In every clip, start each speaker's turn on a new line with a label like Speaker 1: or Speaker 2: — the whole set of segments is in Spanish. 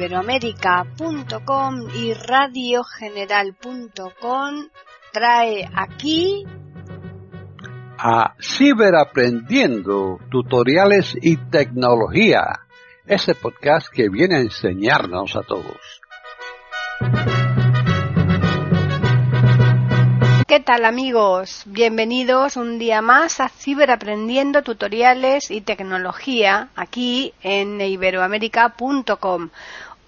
Speaker 1: iberoamérica.com y radiogeneral.com trae aquí
Speaker 2: a Ciberaprendiendo, tutoriales y tecnología, ese podcast que viene a enseñarnos a todos.
Speaker 1: ¿Qué tal amigos? Bienvenidos un día más a Ciberaprendiendo Tutoriales y Tecnología aquí en iberoamérica.com.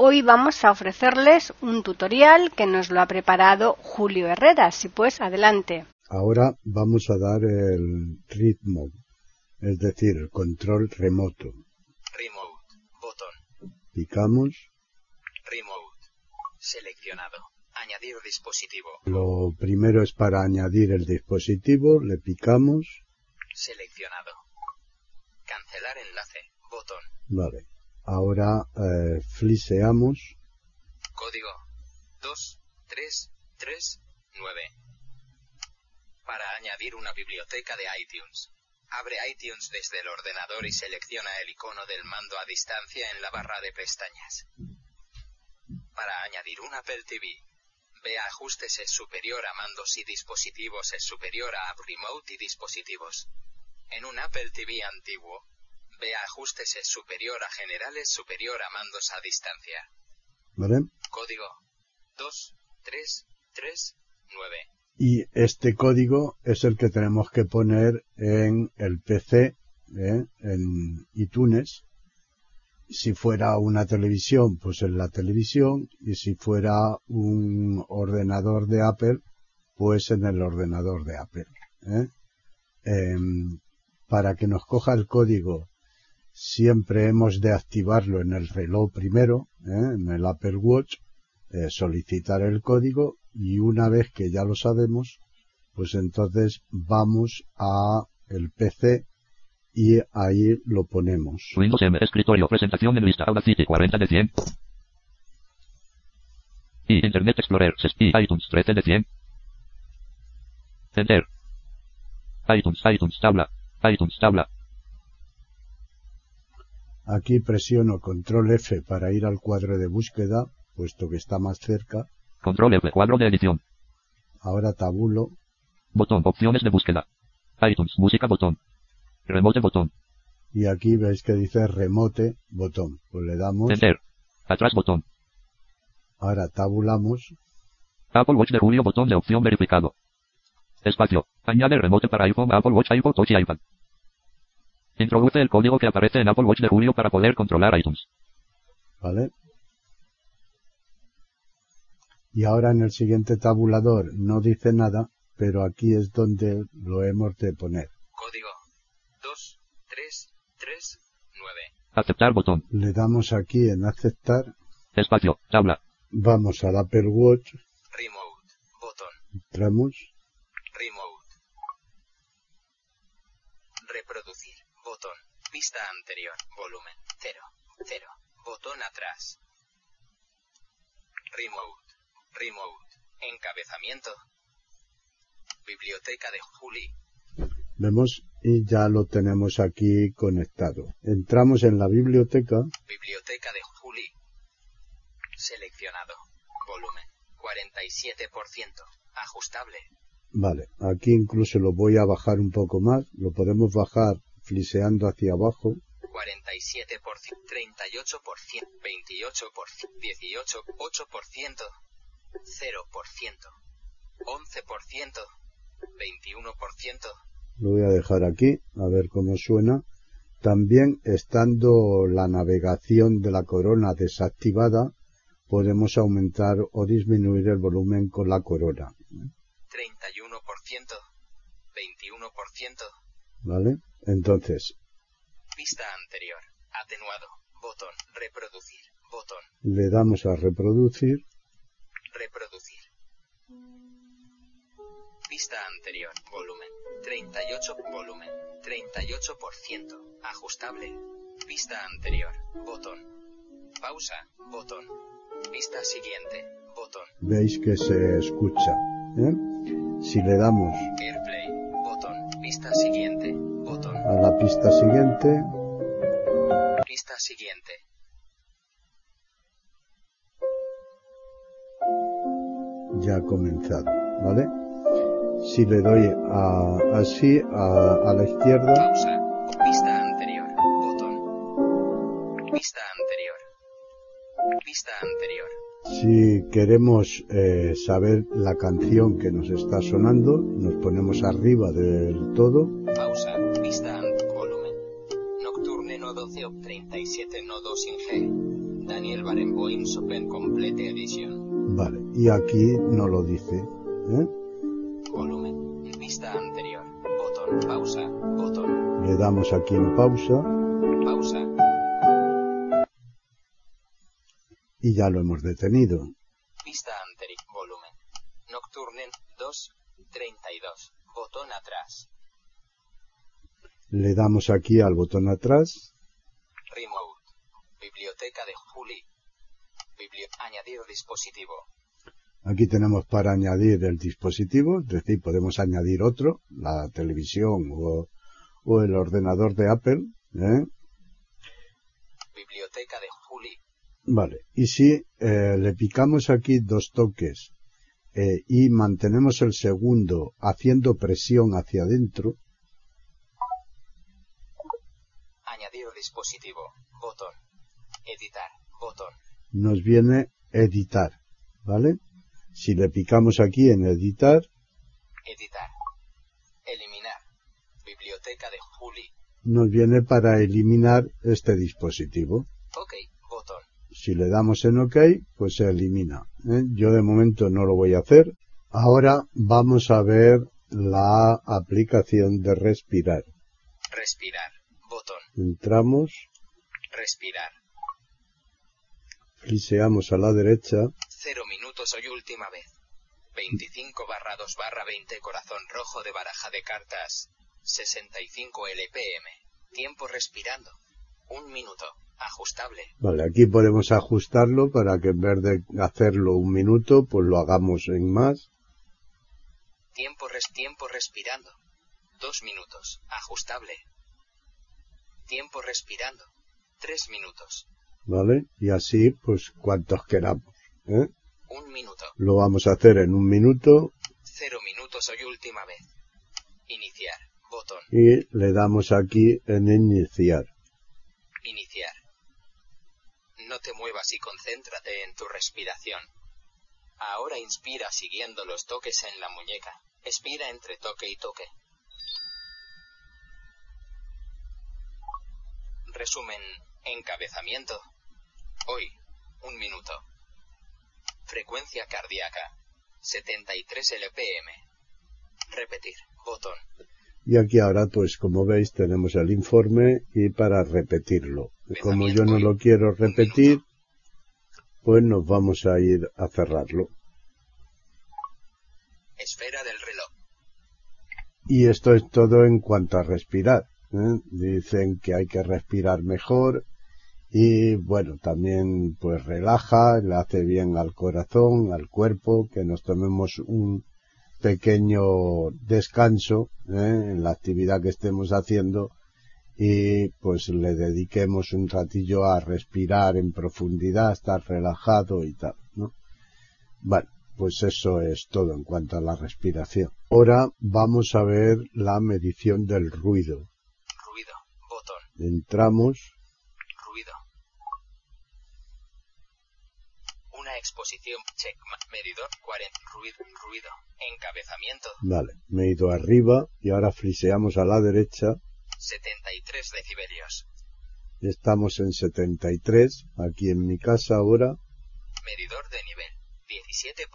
Speaker 1: Hoy vamos a ofrecerles un tutorial que nos lo ha preparado Julio Herrera. Si pues, adelante.
Speaker 3: Ahora vamos a dar el ritmo, es decir, el control remoto.
Speaker 4: Remote, botón.
Speaker 3: Picamos.
Speaker 4: Remote, seleccionado. Añadir dispositivo.
Speaker 3: Lo primero es para añadir el dispositivo, le picamos.
Speaker 4: Seleccionado. Cancelar enlace, botón.
Speaker 3: Vale. Ahora eh, fliseamos.
Speaker 4: Código 2, 3, 3, 9. Para añadir una biblioteca de iTunes. Abre iTunes desde el ordenador y selecciona el icono del mando a distancia en la barra de pestañas. Para añadir un Apple TV, Ve a ajustes es superior a mandos y dispositivos es superior a App Remote y dispositivos. En un Apple TV antiguo, a ajustes es superior a general es superior a mandos a distancia.
Speaker 3: ¿Vale?
Speaker 4: Código 2, 3, 3, 9.
Speaker 3: Y este código es el que tenemos que poner en el PC, ¿eh? en iTunes, si fuera una televisión, pues en la televisión, y si fuera un ordenador de Apple, pues en el ordenador de Apple. ¿eh? Em, para que nos coja el código, siempre hemos de activarlo en el reloj primero, ¿eh? en el Apple Watch, eh, solicitar el código y una vez que ya lo sabemos, pues entonces vamos a el PC y ahí lo ponemos.
Speaker 5: Windows M, escritorio, presentación en lista, Audacity 40 de 100. Y Internet Explorer, y iTunes 13 de 100. Enter. iTunes, iTunes, tabla, iTunes, tabla.
Speaker 3: Aquí presiono Control F para ir al cuadro de búsqueda, puesto que está más cerca.
Speaker 5: Control F, cuadro de edición.
Speaker 3: Ahora tabulo.
Speaker 5: Botón, opciones de búsqueda. iTunes, música, botón. Remote botón.
Speaker 3: Y aquí veis que dice remote botón. Pues le damos.
Speaker 5: Enter. Atrás botón.
Speaker 3: Ahora tabulamos.
Speaker 5: Apple Watch de julio botón de opción verificado. Espacio. Añade remote para iPhone, Apple Watch, iPod Touch y iPad. Introduce el código que aparece en Apple Watch de julio para poder controlar iTunes.
Speaker 3: ¿Vale? Y ahora en el siguiente tabulador no dice nada, pero aquí es donde lo hemos de poner.
Speaker 4: Código 2, 3, 3, 9.
Speaker 5: Aceptar botón.
Speaker 3: Le damos aquí en aceptar.
Speaker 5: Espacio, tabla.
Speaker 3: Vamos al Apple Watch.
Speaker 4: Remote, botón.
Speaker 3: Entramos.
Speaker 4: Remote. Reproducir. Pista anterior, volumen, 0, 0. Botón atrás. Remote, remote. Encabezamiento. Biblioteca de Juli.
Speaker 3: Vemos y ya lo tenemos aquí conectado. Entramos en la biblioteca.
Speaker 4: Biblioteca de Juli. Seleccionado. Volumen 47%. Ajustable.
Speaker 3: Vale, aquí incluso lo voy a bajar un poco más. Lo podemos bajar fliseando hacia abajo.
Speaker 4: 47%, 38%, 28%, 18, 8%, 0%, 11%, 21%,
Speaker 3: lo voy a dejar aquí, a ver cómo suena. También estando la navegación de la corona desactivada, podemos aumentar o disminuir el volumen con la corona.
Speaker 4: 31%, 21%.
Speaker 3: ¿Vale? Entonces.
Speaker 4: Pista anterior. Atenuado. Botón. Reproducir. Botón.
Speaker 3: Le damos a reproducir.
Speaker 4: Reproducir. Pista anterior. Volumen. 38. Volumen. 38%. Ajustable. Pista anterior. Botón. Pausa. Botón. Pista siguiente. Botón.
Speaker 3: Veis que se escucha. ¿eh? Si le damos
Speaker 4: Airplay.
Speaker 3: A la pista siguiente.
Speaker 4: Pista siguiente.
Speaker 3: Ya ha comenzado, ¿vale? Si le doy a, así, a, a la izquierda.
Speaker 4: Pausa. Pista anterior, botón. Pista anterior. Pista anterior
Speaker 3: si queremos eh, saber la canción que nos está sonando, nos ponemos arriba del todo,
Speaker 4: Pausa. Vista an volumen. Nocturne no 12 op 37 no 2 in G. Daniel Barenboim Open Complete Edition.
Speaker 3: vale, y aquí no lo dice, ¿eh?
Speaker 4: Volumen. Vista anterior. Botón. Pausa. Botón.
Speaker 3: Le damos aquí en Pausa. Y ya lo hemos detenido.
Speaker 4: Vista anterior. Volumen. Nocturne 2. 32. Botón atrás.
Speaker 3: Le damos aquí al botón atrás,
Speaker 4: Remote. Biblioteca de Juli. Biblio añadir dispositivo.
Speaker 3: Aquí tenemos para añadir el dispositivo, es decir, podemos añadir otro, la televisión o, o el ordenador de Apple. ¿eh?
Speaker 4: Biblioteca de Juli.
Speaker 3: Vale, y si eh, le picamos aquí dos toques eh, y mantenemos el segundo haciendo presión hacia adentro,
Speaker 4: Añadir dispositivo. Botón. Editar. Botón.
Speaker 3: nos viene editar. ¿Vale? Si le picamos aquí en editar,
Speaker 4: Editar. Eliminar. Biblioteca de Juli.
Speaker 3: nos viene para eliminar este dispositivo.
Speaker 4: Ok.
Speaker 3: Si le damos en OK, pues se elimina. ¿eh? Yo de momento no lo voy a hacer. Ahora vamos a ver la aplicación de respirar.
Speaker 4: Respirar. Botón.
Speaker 3: Entramos,
Speaker 4: Respirar.
Speaker 3: fliseamos a la derecha,
Speaker 4: 0 minutos hoy última vez. 25 barra 2 barra 20 corazón rojo de baraja de cartas. 65 LPM. Tiempo respirando. Un minuto. Ajustable.
Speaker 3: Vale, aquí podemos ajustarlo para que en vez de hacerlo un minuto, pues lo hagamos en más.
Speaker 4: Tiempo res tiempo respirando. Dos minutos. Ajustable. Tiempo respirando. Tres minutos.
Speaker 3: ¿Vale? Y así, pues cuantos queramos. ¿eh?
Speaker 4: Un minuto.
Speaker 3: Lo vamos a hacer en un minuto
Speaker 4: Cero minutos hoy última vez. Iniciar. Botón.
Speaker 3: y le damos aquí en iniciar.
Speaker 4: Iniciar. Y concéntrate en tu respiración. Ahora inspira siguiendo los toques en la muñeca. Expira entre toque y toque. Resumen. Encabezamiento. Hoy. Un minuto. Frecuencia cardíaca. 73 LPM. Repetir. Botón.
Speaker 3: Y aquí ahora, pues como veis, tenemos el informe y para repetirlo. Como yo no lo quiero repetir, pues nos vamos a ir a cerrarlo.
Speaker 4: Esfera del reloj.
Speaker 3: Y esto es todo en cuanto a respirar. ¿eh? Dicen que hay que respirar mejor y bueno, también pues relaja, le hace bien al corazón, al cuerpo, que nos tomemos un pequeño descanso ¿eh? en la actividad que estemos haciendo y pues le dediquemos un ratillo a respirar en profundidad, estar relajado y tal, ¿no? Bueno, pues eso es todo en cuanto a la respiración. Ahora vamos a ver la medición del ruido.
Speaker 4: Ruido. Botón.
Speaker 3: Entramos,
Speaker 4: Ruido. Una exposición. Check. Medidor 40. Ruido. Ruido. Encabezamiento.
Speaker 3: vale, me he ido arriba y ahora fliseamos a la derecha.
Speaker 4: 73 decibelios.
Speaker 3: Estamos en 73, aquí en mi casa ahora.
Speaker 4: Medidor de nivel. 17%.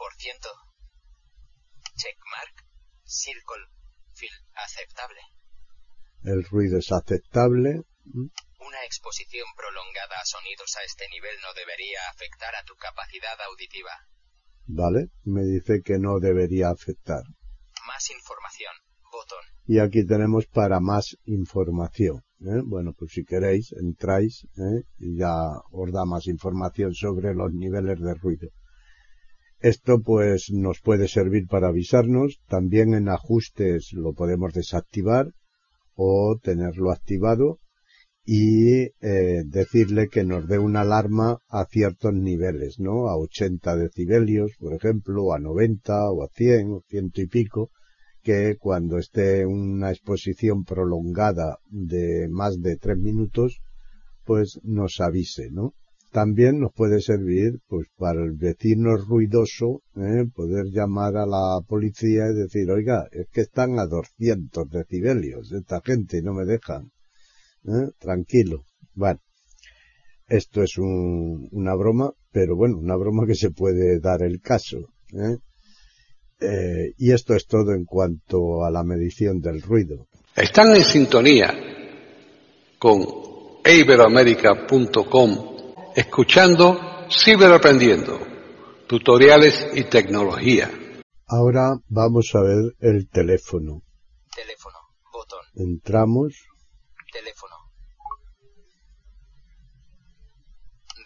Speaker 4: Checkmark. Circle. Fill. Aceptable.
Speaker 3: El ruido es aceptable.
Speaker 4: Una exposición prolongada a sonidos a este nivel no debería afectar a tu capacidad auditiva.
Speaker 3: Vale, me dice que no debería afectar.
Speaker 4: Más información.
Speaker 3: Y aquí tenemos para más información. ¿eh? Bueno, pues si queréis, entráis ¿eh? y ya os da más información sobre los niveles de ruido. Esto pues nos puede servir para avisarnos. También en ajustes lo podemos desactivar o tenerlo activado. y eh, decirle que nos dé una alarma a ciertos niveles, ¿no? A 80 decibelios, por ejemplo, a 90, o a 100, o ciento y pico, que cuando esté una exposición prolongada de más de tres minutos, pues nos avise, ¿no? También nos puede servir, pues, para el vecino ruidoso, ¿eh? poder llamar a la policía y decir, oiga, es que están a 200 decibelios esta gente y no me dejan. ¿eh? Tranquilo. Bueno, esto es un, una broma, pero bueno, una broma que se puede dar el caso. ¿eh? Eh, y esto es todo en cuanto a la medición del ruido.
Speaker 2: Están en sintonía con iberoamerica.com escuchando Ciberaprendiendo, tutoriales y tecnología.
Speaker 3: Ahora vamos a ver el teléfono.
Speaker 4: Teléfono. Botón.
Speaker 3: Entramos,
Speaker 4: Teléfono.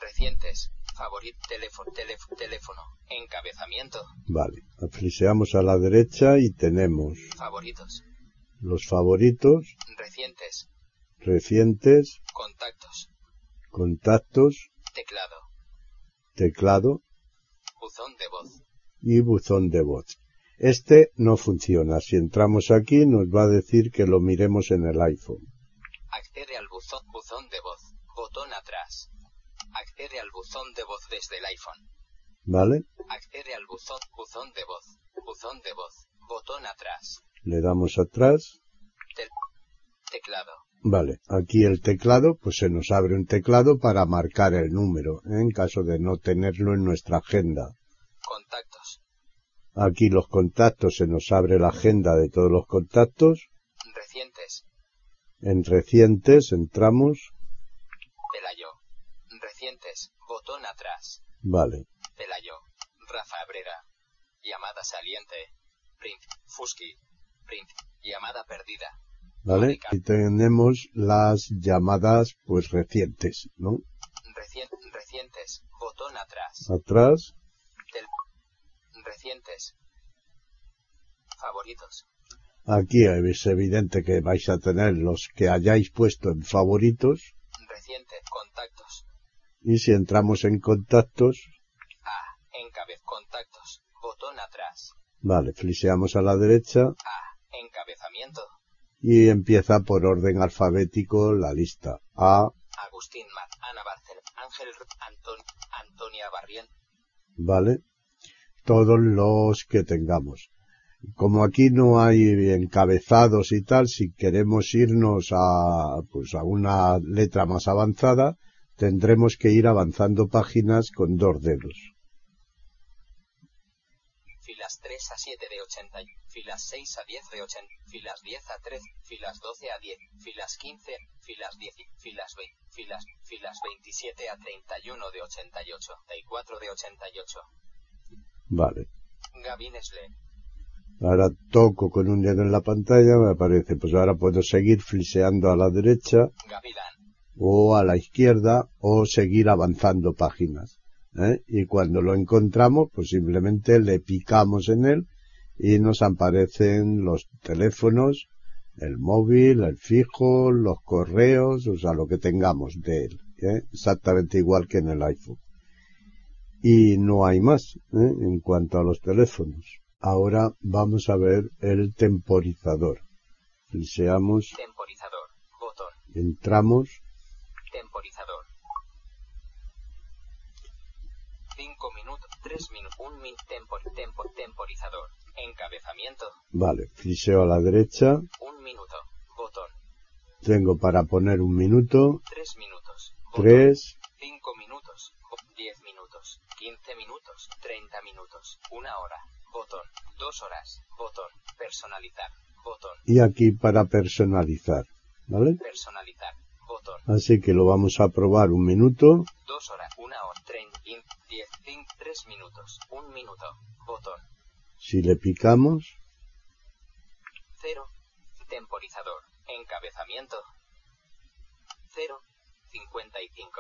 Speaker 4: Recientes. Favorit. Teléfono. Teléfono. Teléfono. Encabezamiento.
Speaker 3: vale, fliseamos a la derecha y tenemos
Speaker 4: Favoritos.
Speaker 3: los favoritos,
Speaker 4: Recientes.
Speaker 3: recientes,
Speaker 4: Contactos.
Speaker 3: contactos,
Speaker 4: Teclado.
Speaker 3: teclado
Speaker 4: Buzón de voz.
Speaker 3: y buzón de voz. Este no funciona. Si entramos aquí nos va a decir que lo miremos en el iPhone.
Speaker 4: Accede al buzón. Buzón de voz. Botón atrás. Accede al buzón de voz desde el iPhone.
Speaker 3: ¿Vale?
Speaker 4: Accede al buzón. Buzón de voz. Buzón de voz. Botón atrás.
Speaker 3: Le damos atrás.
Speaker 4: Teclado.
Speaker 3: Vale, aquí el teclado, pues se nos abre un teclado para marcar el número, ¿eh? en caso de no tenerlo en nuestra agenda.
Speaker 4: Contactos.
Speaker 3: Aquí los contactos, se nos abre la agenda de todos los contactos.
Speaker 4: Recientes.
Speaker 3: En recientes entramos.
Speaker 4: Pelayo. Recientes. Botón atrás.
Speaker 3: Vale,
Speaker 4: Pelayo. Rafa Abrera. Llamada saliente. Print. Fusky. Print. Llamada perdida.
Speaker 3: vale. Y tenemos las llamadas, pues recientes, ¿no?
Speaker 4: Recien- recientes. Botón atrás.
Speaker 3: Atrás,
Speaker 4: recientes. Favoritos.
Speaker 3: aquí es evidente que vais a tener los que hayáis puesto en favoritos.
Speaker 4: Reciente. Contactos.
Speaker 3: Y si entramos en contactos,
Speaker 4: A. Encabez. Contactos. Botón atrás.
Speaker 3: vale, fliseamos a la derecha
Speaker 4: A. Encabezamiento.
Speaker 3: y empieza por orden alfabético la lista. A,
Speaker 4: Agustín Mar. Ana Barcel. Ángel. Anton, Antonia Barrien.
Speaker 3: ¿vale? Todos los que tengamos. Como aquí no hay encabezados y tal, si queremos irnos a, pues a una letra más avanzada, tendremos que ir avanzando páginas con dos dedos.
Speaker 4: Filas 3 a 7 de 80. Filas 6 a 10 de 80. Filas 10 a 13. Filas 12 a 10. Filas 15. Filas 10. Filas 20. Filas, filas 27 a 31 de 88. Y 4 de 88.
Speaker 3: Vale.
Speaker 4: Gavin Esle.
Speaker 3: Ahora toco con un dedo en la pantalla, me aparece, pues ahora puedo seguir fliseando a la derecha
Speaker 4: Gavilán.
Speaker 3: O a la izquierda o seguir avanzando páginas. ¿eh? Y cuando lo encontramos, pues simplemente le picamos en él y nos aparecen los teléfonos, el móvil, el fijo, los correos, o sea, lo que tengamos de él. ¿eh? Exactamente igual que en el iPhone. Y no hay más ¿eh? en cuanto a los teléfonos. Ahora vamos a ver el temporizador.
Speaker 4: Botón.
Speaker 3: entramos,
Speaker 4: Temporizador. 5 minutos. 3 minutos. 1 min. Tempor, tempo, temporizador. Encabezamiento.
Speaker 3: vale, fliseo a la derecha,
Speaker 4: 1 minuto. Botón.
Speaker 3: tengo para poner un minuto,
Speaker 4: 3 minutos. Botón.
Speaker 3: tres,
Speaker 4: 5 minutos, 10 minutos, 15 minutos, 30 minutos, 1 hora, botón, 2 horas, botón, personalizar, botón,
Speaker 3: y aquí para personalizar, ¿vale?
Speaker 4: personalizar, botón,
Speaker 3: Así que lo vamos a probar un minuto,
Speaker 4: 2 horas, 1 hora, 30, 10, 5, 3 minutos, 1 minuto, botón,
Speaker 3: si le picamos,
Speaker 4: 0, temporizador, encabezamiento, 0, 55.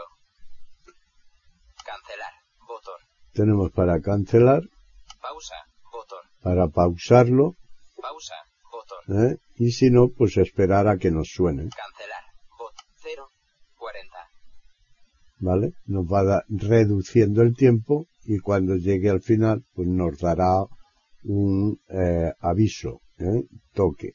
Speaker 4: Cancelar, botón,
Speaker 3: tenemos para cancelar,
Speaker 4: pausa, botón,
Speaker 3: para pausarlo,
Speaker 4: pausa, botón.
Speaker 3: ¿eh? y si no, pues esperar a que nos suene.
Speaker 4: Cancelar. Bot. 0.
Speaker 3: ¿Vale? Nos va da- reduciendo el tiempo y cuando llegue al final, pues nos dará un eh, aviso, ¿eh? toque.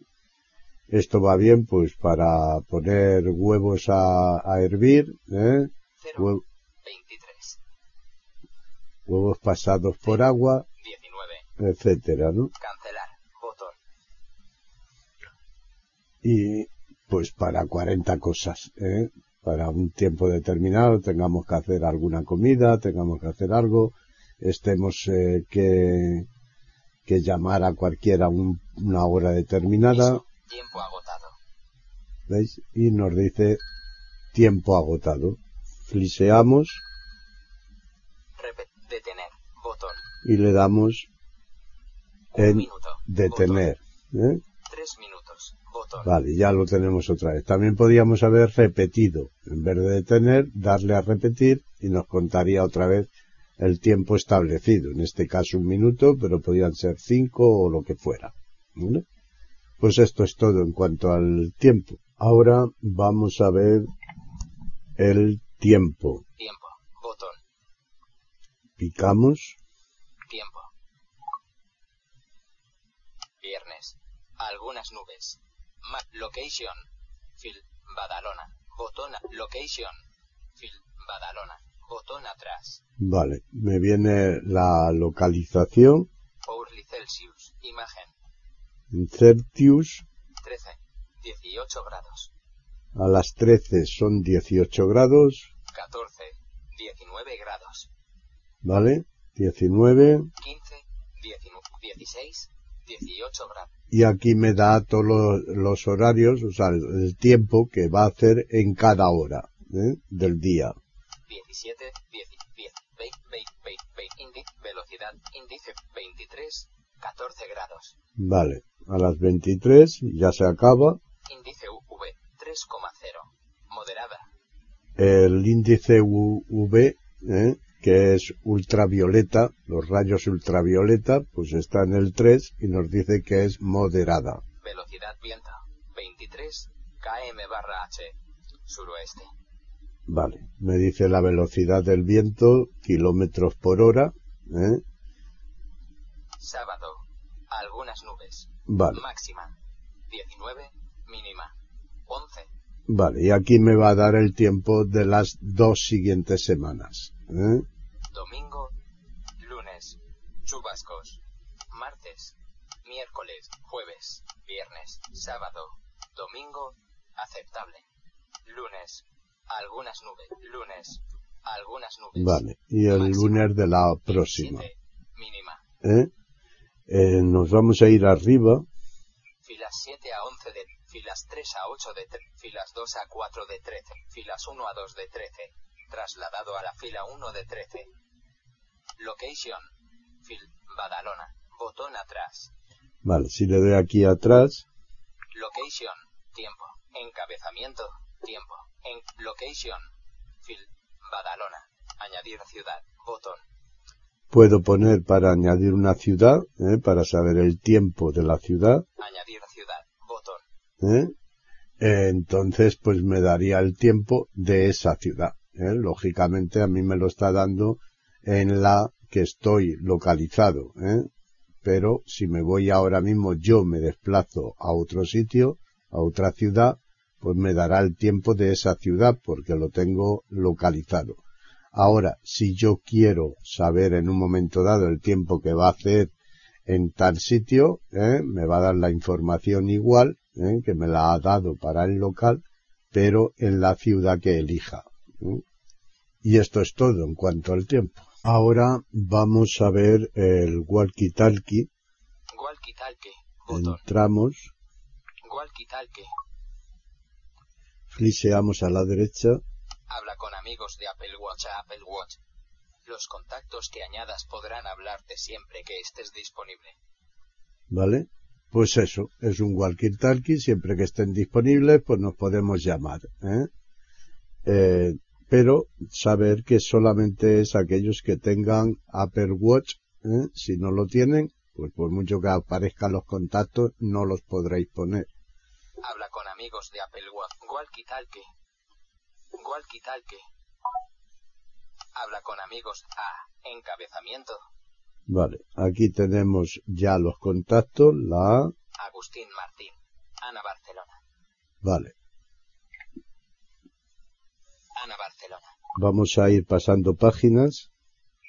Speaker 3: Esto va bien, pues, para poner huevos a, a hervir, ¿eh?
Speaker 4: 0,
Speaker 3: Hue-
Speaker 4: 23,
Speaker 3: huevos pasados por agua,
Speaker 4: 19.
Speaker 3: etcétera, ¿no?
Speaker 4: Cancelar. Botón.
Speaker 3: y pues para 40 cosas, ¿eh? Para un tiempo determinado tengamos que hacer alguna comida, tengamos que hacer algo, estemos eh, que, que llamar a cualquiera un- una hora determinada.
Speaker 4: Tiempo agotado.
Speaker 3: ¿veis? Y nos dice tiempo agotado. Fliseamos
Speaker 4: Repet. Detener. Botón.
Speaker 3: y le damos en detener. ¿eh?
Speaker 4: Tres minutos. Botón.
Speaker 3: Vale, ya lo tenemos otra vez. También podríamos haber repetido. En vez de detener, darle a repetir y nos contaría otra vez el tiempo establecido. En este caso un minuto, pero podrían ser cinco o lo que fuera. ¿Vale? Pues esto es todo en cuanto al tiempo. Ahora vamos a ver el tiempo.
Speaker 4: Tiempo. Botón.
Speaker 3: Picamos.
Speaker 4: Tiempo. Viernes. Algunas nubes. Ma location. Phil. Badalona. Botón. Location. Phil. Badalona. Botón atrás.
Speaker 3: Vale, me viene la localización.
Speaker 4: Hourly Celsius. Imagen.
Speaker 3: En Celsius
Speaker 4: 13. 18 grados.
Speaker 3: a las 13 son 18 grados.
Speaker 4: 14. 19 grados.
Speaker 3: ¿vale? 19
Speaker 4: 15. 19, 16. 18 grados.
Speaker 3: Y aquí me da todos los, los horarios, o sea, el, el tiempo que va a hacer en cada hora ¿eh? del día.
Speaker 4: 17, 10, 10, 20, 20, 20, 20, índice, velocidad, índice, 23, 14 grados.
Speaker 3: Vale, a las 23 ya se acaba.
Speaker 4: Índice UV, 3,0. Moderada.
Speaker 3: El índice UV, ¿eh? Que es ultravioleta, los rayos ultravioleta, pues está en el 3 y nos dice que es moderada.
Speaker 4: Velocidad viento, 23, km barra h. Suroeste.
Speaker 3: Vale, me dice la velocidad del viento, kilómetros por hora. ¿eh?
Speaker 4: Sábado. Algunas nubes.
Speaker 3: Vale.
Speaker 4: Máxima. 19, mínima. 11.
Speaker 3: Vale, y aquí me va a dar el tiempo de las dos siguientes semanas. ¿Eh?
Speaker 4: Domingo. Lunes. Chubascos. Martes. Miércoles. Jueves. Viernes. Sábado. Domingo. Aceptable. Lunes. Algunas nubes. Lunes. Algunas nubes.
Speaker 3: Vale, y el
Speaker 4: Máxima.
Speaker 3: lunes de la próxima.
Speaker 4: 17, Mínima.
Speaker 3: ¿eh? Eh, nos vamos a ir arriba.
Speaker 4: Filas 7 a 11 de. Filas 3 a 8 de. Filas 2 a 4 de 13. Filas 1 a 2 de 13. Trasladado a la fila 1 de 13. Location. Fil. Badalona. Botón atrás.
Speaker 3: Vale, si le doy aquí atrás,
Speaker 4: Location. Tiempo. Encabezamiento. Tiempo. En. Location. Fil. Badalona. Añadir ciudad. Botón.
Speaker 3: puedo poner para añadir una ciudad, ¿eh? para saber el tiempo de la ciudad.
Speaker 4: Añadir ciudad. Botón.
Speaker 3: Eh, entonces, pues me daría el tiempo de esa ciudad. ¿Eh? Lógicamente, a mí me lo está dando en la que estoy localizado. ¿eh? Pero si me voy ahora mismo, yo me desplazo a otro sitio, a otra ciudad, pues me dará el tiempo de esa ciudad porque lo tengo localizado. Ahora, si yo quiero saber en un momento dado el tiempo que va a hacer en tal sitio, ¿eh? me va a dar la información igual, ¿eh? que me la ha dado para el local, pero en la ciudad que elija. Y esto es todo en cuanto al tiempo. Ahora vamos a ver el walkie-talkie.
Speaker 4: Walkie-talkie.
Speaker 3: Entramos,
Speaker 4: Walkie-talkie.
Speaker 3: fliseamos a la derecha,
Speaker 4: Habla con amigos de Apple Watch a Apple Watch. Los contactos que añadas podrán hablarte siempre que estés disponible.
Speaker 3: ¿vale? Pues eso, es un walkie-talkie, siempre que estén disponibles, pues nos podemos llamar, ¿eh? Eh, pero saber que solamente es aquellos que tengan Apple Watch, ¿eh? si no lo tienen, pues por mucho que aparezcan los contactos, no los podréis poner.
Speaker 4: Habla con amigos de Apple Watch. Walkie-talkie. Walkie-talkie. Habla con amigos. A. Encabezamiento.
Speaker 3: Vale, aquí tenemos ya los contactos, la A.
Speaker 4: Agustín Martín. Ana Barcelona.
Speaker 3: Vale,
Speaker 4: Ana Barcelona.
Speaker 3: vamos a ir pasando páginas.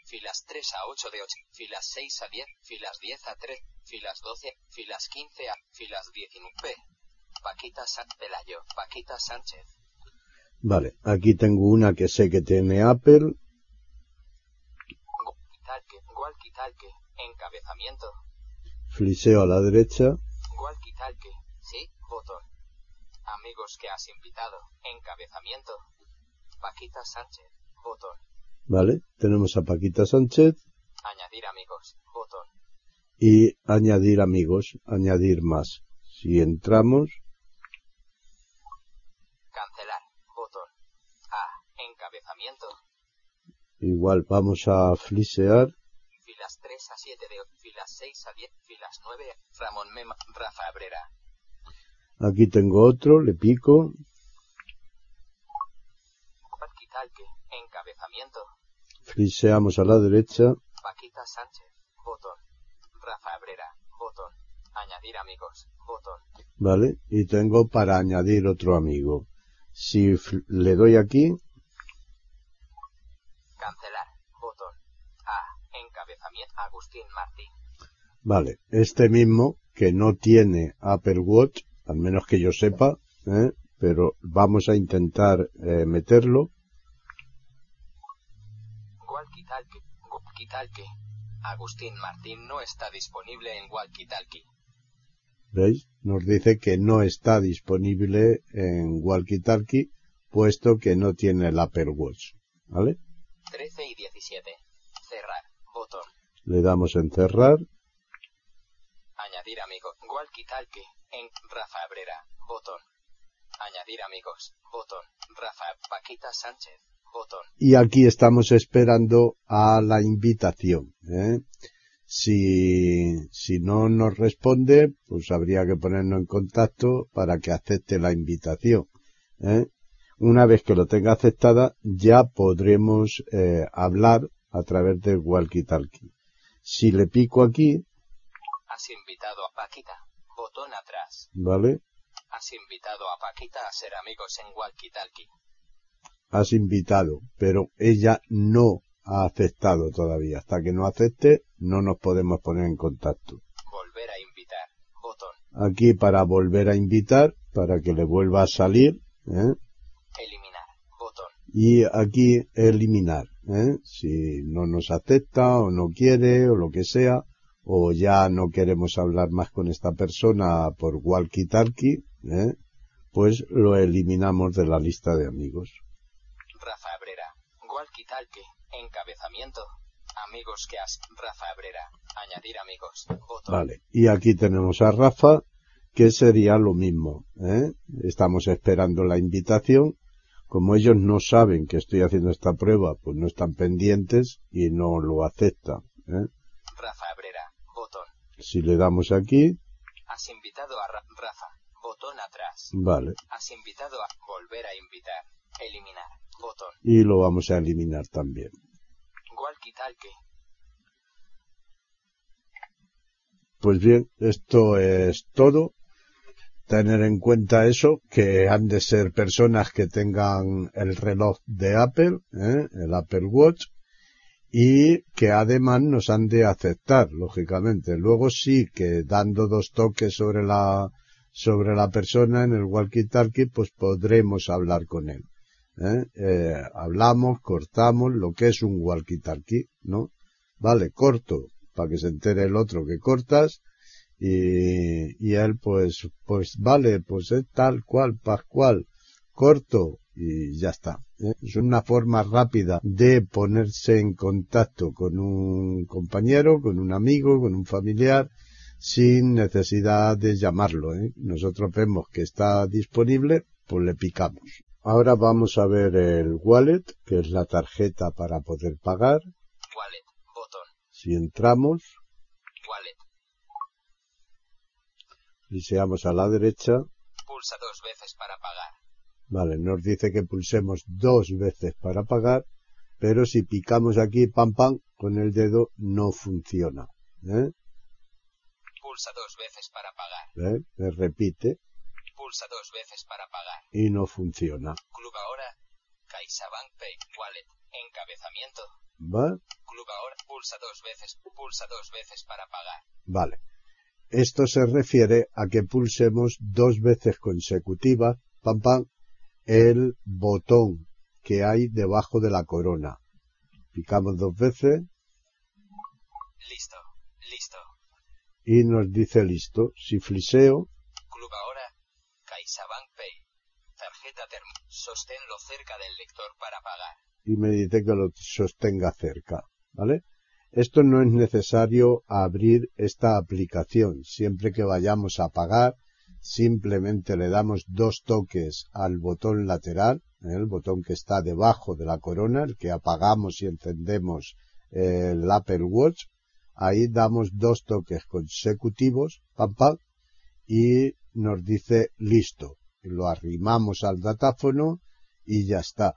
Speaker 4: Filas 3 a 8 de 8. Filas 6 a 10. Filas 10 a 3. Filas 12. Filas 15 a. Filas 19. P. Paquita San Pelayo. Paquita Sánchez.
Speaker 3: Vale, aquí tengo una que sé que tiene Apple.
Speaker 4: Talque. Walkie Talque. Encabezamiento.
Speaker 3: Fliseo a la derecha.
Speaker 4: Walkie Talque. Sí. Botón. Amigos que has invitado. Encabezamiento. Paquita Sánchez. Botón.
Speaker 3: Vale, tenemos a Paquita Sánchez
Speaker 4: Añadir amigos. Botón.
Speaker 3: y añadir amigos, añadir más. Si entramos,
Speaker 4: Cancelar. Botón. A. Encabezamiento.
Speaker 3: igual vamos a flisear.
Speaker 4: Filas 3 a 7 de filas 6 a 10, filas 9, Ramón Mema, Rafa Abrera,
Speaker 3: Aquí tengo otro, le pico. Friseamos a la derecha.
Speaker 4: Paquita Sánchez, botón. Rafa Abrera, botón. Añadir amigos, botón.
Speaker 3: Vale, y tengo para añadir otro amigo. Si le doy aquí.
Speaker 4: Cancelar, botón. A, encabezamiento Agustín Martín.
Speaker 3: Vale, este mismo que no tiene Apple Watch, al menos que yo sepa, ¿eh? pero vamos a intentar eh, meterlo.
Speaker 4: Walkie Talkie, Walkie Talkie, Agustín Martín no está disponible en Walkie Talkie,
Speaker 3: ¿Veis? Nos dice que no está disponible en Walkie Talkie, puesto que no tiene el Apple Watch. ¿Vale?
Speaker 4: 13 y 17, cerrar, botón,
Speaker 3: Le damos en cerrar.
Speaker 4: añadir amigos, Walkie Talkie, en Rafa Abrera, botón, añadir amigos, botón, Rafa, Paquita Sánchez,
Speaker 3: Y aquí estamos esperando a la invitación. ¿eh? Si, si no nos responde, pues habría que ponernos en contacto para que acepte la invitación. ¿eh? Una vez que lo tenga aceptada, ya podremos eh, hablar a través de Walkie Talkie. Si le pico aquí,
Speaker 4: has invitado a Paquita, botón atrás,
Speaker 3: ¿vale?
Speaker 4: has invitado a Paquita a ser amigos en Walkie Talkie,
Speaker 3: Has invitado, pero ella no ha aceptado todavía. Hasta que no acepte, no nos podemos poner en contacto.
Speaker 4: volver a invitar, botón,
Speaker 3: aquí para volver a invitar, para que le vuelva a salir, ¿eh?
Speaker 4: eliminar, botón,
Speaker 3: y aquí eliminar, ¿eh? si no nos acepta o no quiere o lo que sea, o ya no queremos hablar más con esta persona por walkie talkie, ¿eh? pues lo eliminamos de la lista de amigos.
Speaker 4: Talkie, encabezamiento, amigos que has, Rafa Abrera, añadir amigos, botón,
Speaker 3: Vale, y aquí tenemos a Rafa, que sería lo mismo, ¿eh? estamos esperando la invitación, como ellos no saben que estoy haciendo esta prueba, pues no están pendientes y no lo aceptan. ¿eh?
Speaker 4: Rafa Abrera, botón,
Speaker 3: Si le damos aquí,
Speaker 4: has invitado a Ra- Rafa, botón atrás,
Speaker 3: vale,
Speaker 4: has invitado a volver a invitar, eliminar,
Speaker 3: y lo vamos a eliminar también.
Speaker 4: Walkie Talkie,
Speaker 3: Pues bien, esto es todo. Tener en cuenta eso, que han de ser personas que tengan el reloj de Apple, ¿eh? el Apple Watch, y que además nos han de aceptar, lógicamente. Luego sí que dando dos toques sobre la, sobre la persona en el walkie-talkie, pues podremos hablar con él. ¿Eh? Eh, hablamos, cortamos lo que es un walkie-talkie, ¿no? Vale, corto, para que se entere el otro que cortas, y, y él pues, pues vale, pues es tal cual, pascual, corto, y ya está. ¿eh? Es una forma rápida de ponerse en contacto con un compañero, con un amigo, con un familiar, sin necesidad de llamarlo. ¿eh? Nosotros vemos que está disponible, pues le picamos. Ahora vamos a ver el wallet, que es la tarjeta para poder pagar.
Speaker 4: wallet, botón,
Speaker 3: Si entramos,
Speaker 4: wallet,
Speaker 3: liseamos a la derecha,
Speaker 4: pulsa dos veces para pagar,
Speaker 3: Vale, nos dice que pulsemos dos veces para pagar. pero si picamos aquí pam pam con el dedo no funciona. ¿eh?
Speaker 4: Pulsa dos veces para pagar.
Speaker 3: ¿Eh? Me repite
Speaker 4: Pulsa dos veces para pagar.
Speaker 3: y no funciona.
Speaker 4: Club ahora. CaixaBank Pay. Wallet. Encabezamiento.
Speaker 3: ¿Va?
Speaker 4: Club ahora. Pulsa dos veces. Pulsa dos veces para pagar.
Speaker 3: Vale. Esto se refiere a que pulsemos dos veces consecutivas, pam pam, el botón que hay debajo de la corona. Picamos dos veces
Speaker 4: Listo. Listo.
Speaker 3: y nos dice listo. Si fliseo.
Speaker 4: Cerca del lector para pagar.
Speaker 3: y me dice que lo sostenga cerca, ¿vale? Esto no es necesario abrir esta aplicación. Siempre que vayamos a pagar, simplemente le damos dos toques al botón lateral, ¿eh? el botón que está debajo de la corona, el que apagamos y encendemos el Apple Watch. Ahí damos dos toques consecutivos, pam pam, y nos dice listo. Lo arrimamos al datáfono y ya está.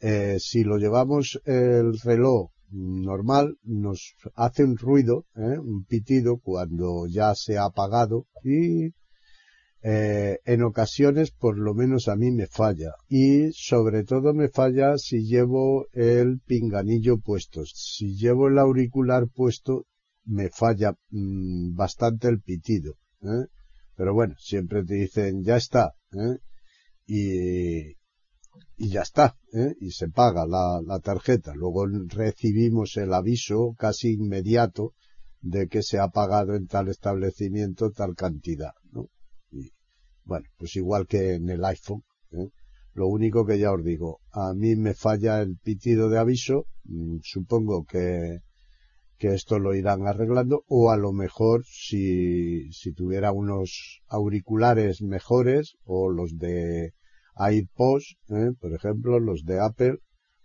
Speaker 3: Eh, si lo llevamos el reloj normal, nos hace un ruido, ¿eh? un pitido cuando ya se ha apagado y eh, en ocasiones por lo menos a mí me falla y sobre todo me falla si llevo el pinganillo puesto. Si llevo el auricular puesto me falla mm, bastante el pitido. ¿eh? Pero bueno, siempre te dicen ya está. ¿eh? Y, y ya está, ¿eh? y se paga la, la tarjeta. Luego recibimos el aviso casi inmediato de que se ha pagado en tal establecimiento tal cantidad, ¿no? Y, bueno, pues igual que en el iPhone, ¿eh? Lo único que ya os digo, a mí me falla el pitido de aviso, mm, supongo que, que esto lo irán arreglando, o a lo mejor si, si tuviera unos auriculares mejores, o los de iPods, ¿eh? por ejemplo, los de Apple,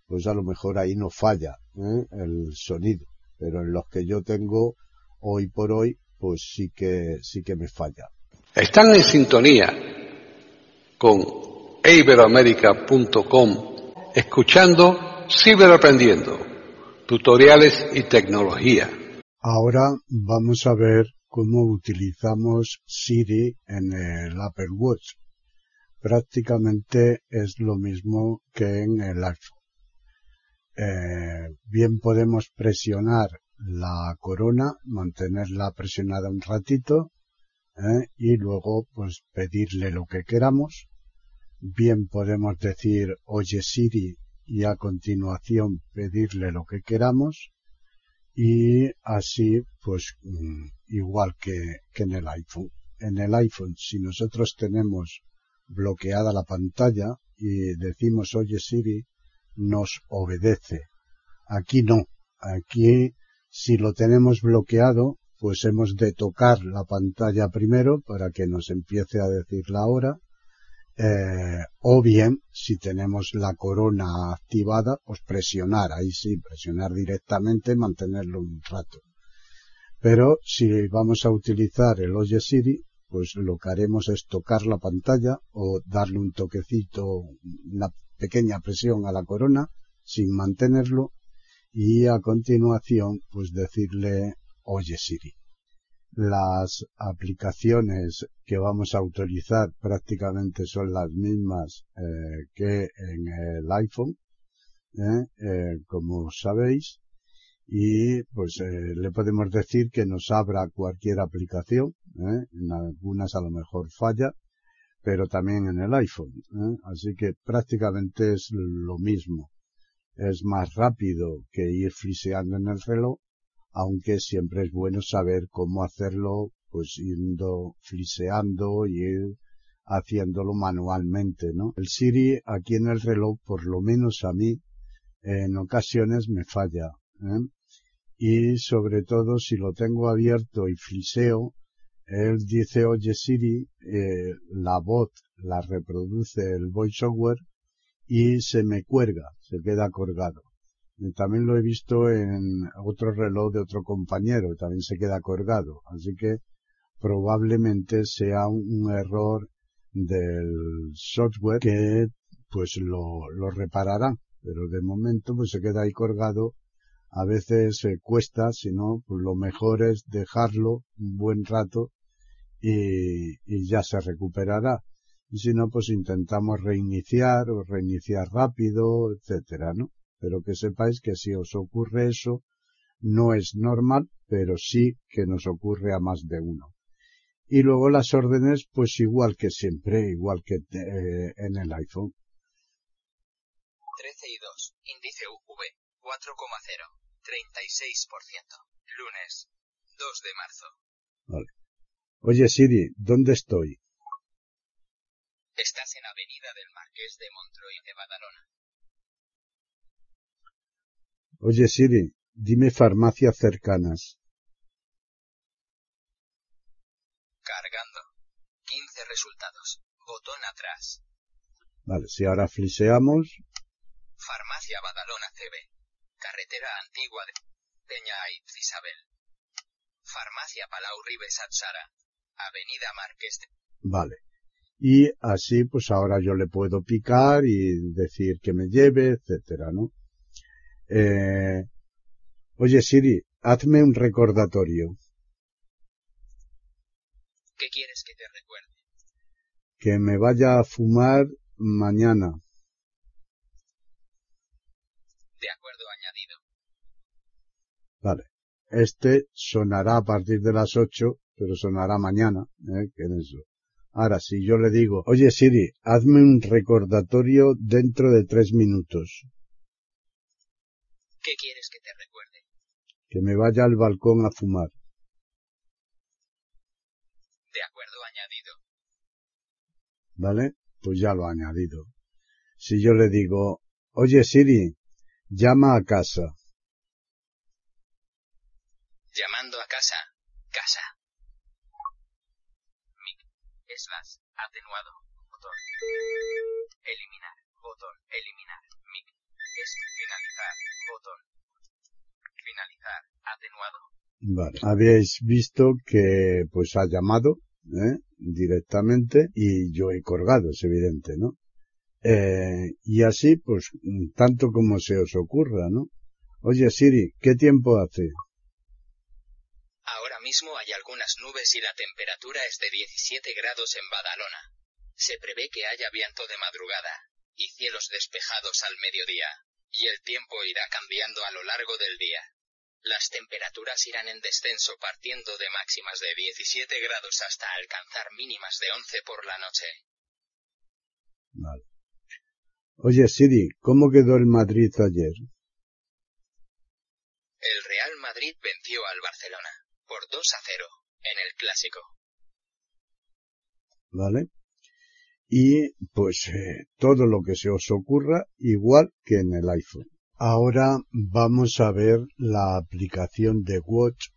Speaker 3: pues a lo mejor ahí no falla ¿eh? el sonido, pero en los que yo tengo hoy por hoy, pues sí que sí que me falla.
Speaker 2: Están en sintonía con iberoamerica.com escuchando Ciberaprendiendo, tutoriales y tecnología.
Speaker 3: Ahora vamos a ver cómo utilizamos Siri en el Apple Watch. Prácticamente es lo mismo que en el iPhone. Eh, bien podemos presionar la corona, mantenerla presionada un ratito ¿eh? y luego pues pedirle lo que queramos. Bien podemos decir oye Siri y a continuación pedirle lo que queramos y así pues mm, igual que, que en el iPhone. En el iPhone si nosotros tenemos bloqueada la pantalla y decimos oye Siri nos obedece. Aquí no. Aquí si lo tenemos bloqueado pues hemos de tocar la pantalla primero para que nos empiece a decir la hora. Eh, o bien, si tenemos la corona activada, pues presionar, ahí sí, presionar directamente, mantenerlo un rato. Pero si vamos a utilizar el Oye Siri, pues lo que haremos es tocar la pantalla o darle un toquecito, una pequeña presión a la corona sin mantenerlo y a continuación pues decirle Oye Siri. Las aplicaciones que vamos a utilizar prácticamente son las mismas eh, que en el iPhone, ¿eh? Eh, como sabéis, y pues le podemos decir que nos abra cualquier aplicación, en algunas a lo mejor falla, pero también en el iPhone, así que prácticamente es lo mismo. Es más rápido que ir friseando en el reloj, aunque siempre es bueno saber cómo hacerlo, pues yendo friseando y ir haciéndolo manualmente, ¿no? El Siri aquí en el reloj, por lo menos a mí, en ocasiones me falla, ¿eh? y sobre todo si lo tengo abierto y friseo, él dice oye Siri, eh, la voz la reproduce el voiceover y se me cuelga, se queda colgado. También lo he visto en otro reloj de otro compañero, también se queda colgado. Así que probablemente sea un, error del software que pues lo, lo reparará. pero de momento pues se queda ahí colgado. A veces se cuesta, si no, pues lo mejor es dejarlo un buen rato y, y ya se recuperará. Y si no, pues intentamos reiniciar o reiniciar rápido, etcétera, ¿no? Pero que sepáis que si os ocurre eso, no es normal, pero sí que nos ocurre a más de uno. Y luego las órdenes, pues igual que siempre, igual que eh, en el iPhone.
Speaker 4: 13 y 2. Índice UV. 4,0. 36%. Lunes. 2 de marzo.
Speaker 3: Vale. Oye Siri, ¿dónde estoy?
Speaker 4: Estás en Avenida del Marqués de Montreuil de Badalona.
Speaker 3: Oye Siri, dime farmacias cercanas.
Speaker 4: Cargando. 15 resultados. Botón atrás.
Speaker 3: Vale, si ahora fliseamos,
Speaker 4: Farmacia Badalona CB. Carretera antigua de Peña Isabel. Farmacia Palau Ribes Atsara. Avenida Marqués de...
Speaker 3: vale. Y así, pues ahora yo le puedo picar y decir que me lleve, etcétera, ¿no? Eh, oye Siri, hazme un recordatorio.
Speaker 4: ¿Qué quieres que te recuerde?
Speaker 3: Que me vaya a fumar mañana.
Speaker 4: De acuerdo añadido.
Speaker 3: Vale. Este sonará a partir de las 8, pero sonará mañana, ¿eh? que en eso. Ahora, si yo le digo, oye Siri, hazme un recordatorio dentro de tres minutos,
Speaker 4: ¿Qué quieres que te recuerde?
Speaker 3: que me vaya al balcón a fumar.
Speaker 4: De acuerdo añadido.
Speaker 3: ¿Vale? Pues ya lo ha añadido. Si yo le digo, oye Siri, llama a casa.
Speaker 4: Llamando a casa. Casa. Mic. Slash. Atenuado. Botón. Eliminar. Botón. Eliminar. Finalizar. Atenuado.
Speaker 3: Vale. Habéis visto que pues ha llamado ¿eh? directamente y yo he colgado, es evidente, ¿no? Eh, y así, pues, tanto como se os ocurra, ¿no? Oye Siri, ¿qué tiempo hace?
Speaker 4: Ahora mismo hay algunas nubes y la temperatura es de 17 grados en Badalona. Se prevé que haya viento de madrugada, y cielos despejados al mediodía, y el tiempo irá cambiando a lo largo del día. Las temperaturas irán en descenso partiendo de máximas de 17 grados hasta alcanzar mínimas de 11 por la noche.
Speaker 3: Vale. Oye Siri, ¿cómo quedó el Madrid ayer?
Speaker 4: El Real Madrid venció al Barcelona, por 2 a 0, en el clásico.
Speaker 3: ¿Vale? Y pues eh, todo lo que se os ocurra igual que en el iPhone. Ahora vamos a ver la aplicación de Watch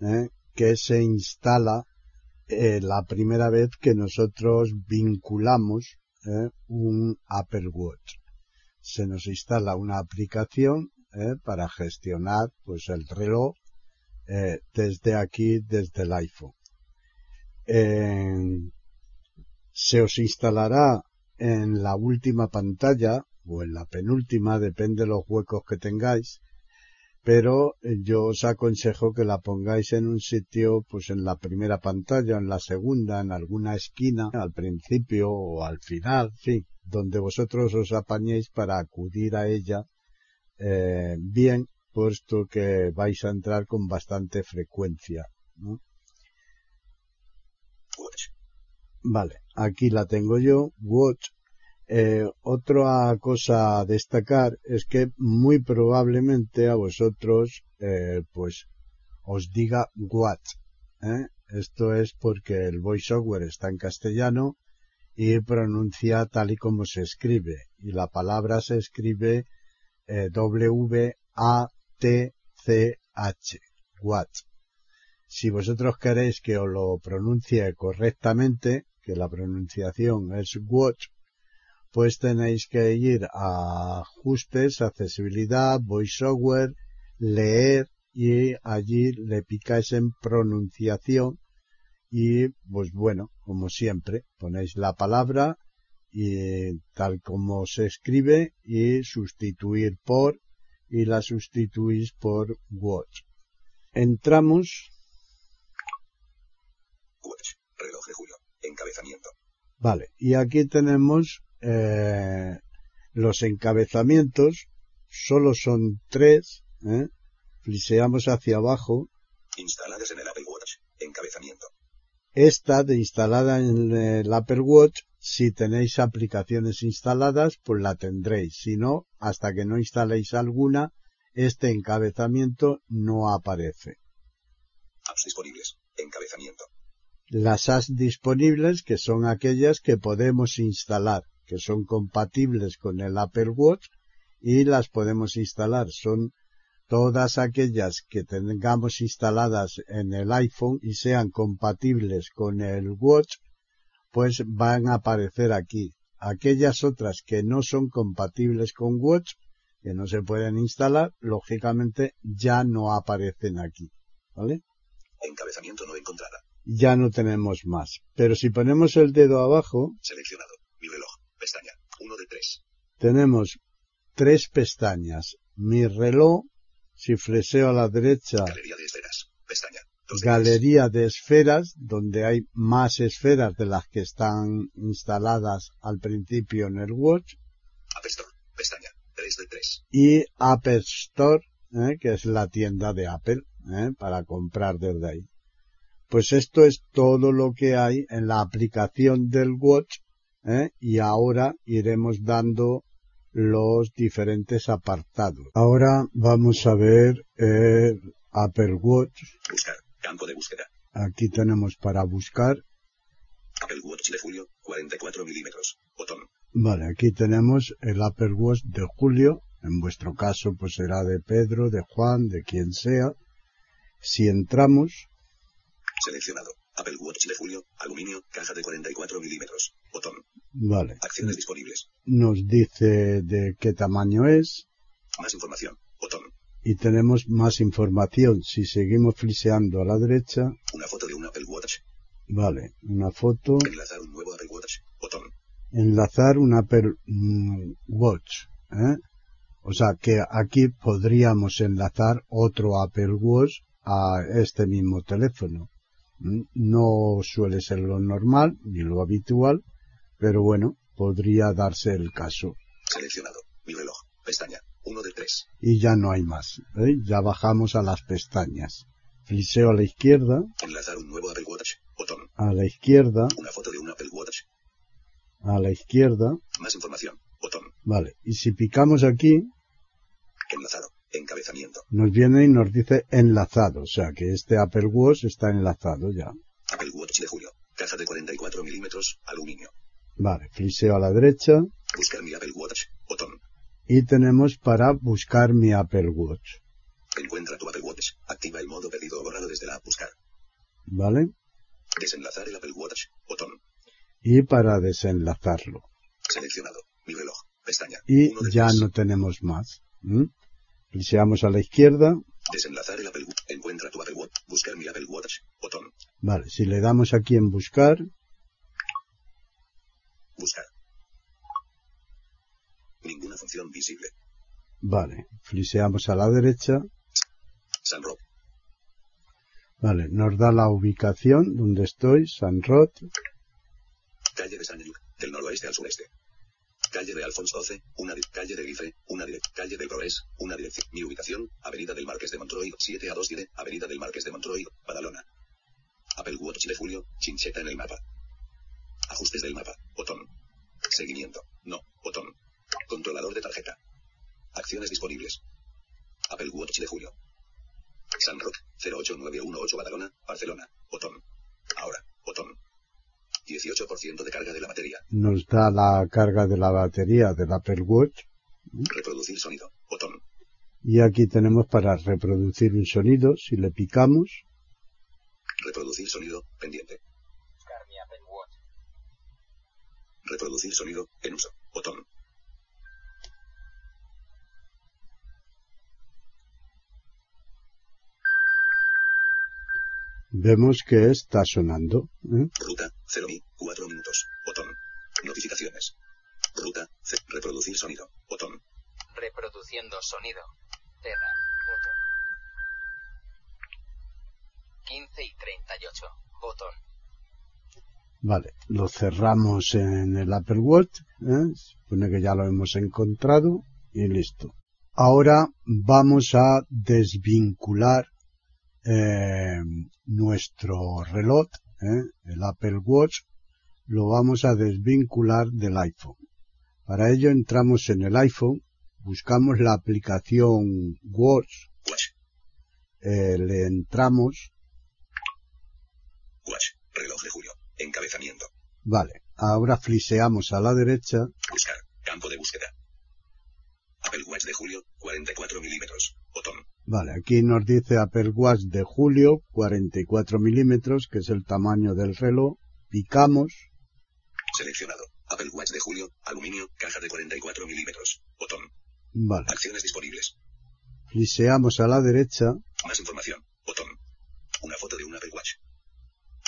Speaker 3: ¿eh? que se instala eh, la primera vez que nosotros vinculamos ¿eh? un Apple Watch. Se nos instala una aplicación para gestionar pues el reloj desde aquí, desde el iPhone. Se os instalará en la última pantalla o en la penúltima, depende de los huecos que tengáis, pero yo os aconsejo que la pongáis en un sitio, pues en la primera pantalla, en la segunda, en alguna esquina, al principio o al final, fin, donde vosotros os apañéis para acudir a ella eh, bien, puesto que vais a entrar con bastante frecuencia. ¿no? Vale, aquí la tengo yo, Watch. Eh, otra cosa a destacar es que muy probablemente a vosotros, eh, pues, os diga Watch. ¿eh? Esto es porque el voiceover está en castellano y pronuncia tal y como se escribe. Y la palabra se escribe eh, W-A-T-C-H. Watch. Si vosotros queréis que os lo pronuncie correctamente, que la pronunciación es watch, pues tenéis que ir a ajustes, accesibilidad, voiceover, leer y allí le picáis en pronunciación y pues bueno, como siempre, ponéis la palabra y tal como se escribe y sustituir por y la sustituís por watch. Entramos.
Speaker 6: Watch. Reloj de julio. Encabezamiento.
Speaker 3: Vale. Y aquí tenemos eh, los encabezamientos. Solo son tres. ¿eh? Fliseamos hacia abajo.
Speaker 6: Instaladas en el Apple Watch. Encabezamiento.
Speaker 3: Esta de instalada en el Apple Watch, si tenéis aplicaciones instaladas, pues la tendréis. Si no, hasta que no instaléis alguna, este encabezamiento no aparece.
Speaker 6: Apps disponibles. Encabezamiento.
Speaker 3: Las apps disponibles, que son aquellas que podemos instalar, que son compatibles con el Apple Watch y las podemos instalar. Son todas aquellas que tengamos instaladas en el iPhone y sean compatibles con el Watch, pues van a aparecer aquí. Aquellas otras que no son compatibles con Watch, que no se pueden instalar, lógicamente ya no aparecen aquí. ¿Vale?
Speaker 6: Encabezamiento no encontrada.
Speaker 3: Ya no tenemos más. Pero si ponemos el dedo abajo,
Speaker 6: Seleccionado. Mi reloj. Pestaña. 1 de 3.
Speaker 3: tenemos tres pestañas. Mi reloj, si flexeo a la derecha,
Speaker 6: Galería de esferas. Pestaña. 2 de
Speaker 3: galería de esferas, donde hay más esferas de las que están instaladas al principio en el Watch,
Speaker 6: 3. App Store. Pestaña. 3 de 3.
Speaker 3: y Apple Store, ¿eh? que es la tienda de Apple, ¿eh? para comprar desde ahí. Pues esto es todo lo que hay en la aplicación del Watch, ¿eh? y ahora iremos dando los diferentes apartados. Ahora vamos a ver el Apple Watch.
Speaker 6: Buscar. Campo de búsqueda.
Speaker 3: Aquí tenemos para buscar.
Speaker 6: Apple Watch de julio. 44 milímetros. Botón.
Speaker 3: Vale, aquí tenemos el Apple Watch de julio. En vuestro caso, pues será de Pedro, de Juan, de quien sea. Si entramos,
Speaker 6: Seleccionado. Apple Watch de julio. Aluminio. Caja de 44 milímetros. Botón.
Speaker 3: vale,
Speaker 6: Acciones disponibles.
Speaker 3: nos dice de qué tamaño es
Speaker 6: Más información. Botón.
Speaker 3: y tenemos más información. Si seguimos fliseando a la derecha,
Speaker 6: Una foto de un Apple Watch.
Speaker 3: vale, una foto,
Speaker 6: Enlazar un nuevo Apple Watch. Botón.
Speaker 3: enlazar un Apple mm, Watch, ¿eh? O sea que aquí podríamos enlazar otro Apple Watch a este mismo teléfono. No suele ser lo normal ni lo habitual, pero bueno, podría darse el caso.
Speaker 6: Seleccionado. Mi reloj. Pestaña. 1 de 3.
Speaker 3: Y ya no hay más. ¿eh? Ya bajamos a las pestañas. Fliseo a la izquierda,
Speaker 6: Enlazar un nuevo Apple Watch. Botón.
Speaker 3: a la izquierda,
Speaker 6: Una foto de un Apple Watch.
Speaker 3: a la izquierda.
Speaker 6: Más información. Botón.
Speaker 3: Vale. Y si picamos aquí,
Speaker 6: Enlazado. Encabezamiento.
Speaker 3: nos viene y nos dice enlazado. O sea que este Apple Watch está enlazado ya.
Speaker 6: Apple Watch de julio. Caja de 44 milímetros. Aluminio.
Speaker 3: Vale. Fliseo a la derecha.
Speaker 6: Buscar mi Apple Watch. Botón.
Speaker 3: Y tenemos para buscar mi Apple Watch.
Speaker 6: Encuentra tu Apple Watch. Activa el modo pedido o borrado desde la app Buscar.
Speaker 3: ¿Vale?
Speaker 6: Desenlazar el Apple Watch. Botón.
Speaker 3: Y para desenlazarlo.
Speaker 6: Seleccionado. Mi reloj. Pestaña.
Speaker 3: Y ya
Speaker 6: tres.
Speaker 3: no tenemos más. ¿Mm? Fliseamos a la izquierda.
Speaker 6: Desenlazar el Apple Watch. Encuentra tu Apple Watch. Buscar mi Apple Watch. Botón.
Speaker 3: Vale. Si le damos aquí en buscar,
Speaker 6: Buscar. Ninguna función visible.
Speaker 3: Vale, fliseamos a la derecha.
Speaker 6: San Rob.
Speaker 3: Vale, nos da la ubicación donde estoy, San Rod.
Speaker 6: Calle de San Lluc. Del noroeste al sureste. Calle de Alfonso XII, una di- calle de Guife, una calle de Progrés, una dirección. Mi ubicación, Avenida del Marqués de Montroy, 7 a 2 10, Avenida del Marqués de Montroy, Badalona. Apple Watch de julio, chincheta en el mapa. Ajustes del mapa, botón. Seguimiento, no, botón. Controlador de tarjeta. Acciones disponibles. Apple Watch de julio. San Roque, 08918 Badalona, Barcelona, botón. Ahora, botón. 18% de carga de la batería.
Speaker 3: Nos da la carga de la batería del Apple Watch.
Speaker 6: Reproducir sonido. Botón.
Speaker 3: Y aquí tenemos para reproducir un sonido. Si le picamos,
Speaker 6: Reproducir sonido. Pendiente. Reproducir sonido. En uso. Botón.
Speaker 3: Vemos que está sonando. ¿eh?
Speaker 6: Ruta. 0 mi. 4 minutos. Botón. Notificaciones. Ruta. C. Reproducir sonido. Botón.
Speaker 4: Reproduciendo sonido. Terra. Botón. 15 y 38. Botón.
Speaker 3: Vale, lo cerramos en el Apple Watch, ¿eh? supone que ya lo hemos encontrado y listo. Ahora vamos a desvincular eh, nuestro reloj, ¿eh? el Apple Watch, lo vamos a desvincular del iPhone. Para ello entramos en el iPhone, buscamos la aplicación Watch, eh, le entramos,
Speaker 6: Watch. Reloj de julio. Encabezamiento.
Speaker 3: vale, ahora fliseamos a la derecha,
Speaker 6: Buscar. Campo de búsqueda. Apple Watch de julio. 44 milímetros. Botón.
Speaker 3: Vale, aquí nos dice Apple Watch de julio, 44 milímetros, que es el tamaño del reloj. Picamos,
Speaker 6: Seleccionado. Apple Watch de julio. Aluminio. Caja de 44 milímetros. Botón.
Speaker 3: vale.
Speaker 6: Acciones disponibles.
Speaker 3: Fliseamos a la derecha,
Speaker 6: Más información. Botón. Una foto de un Apple Watch.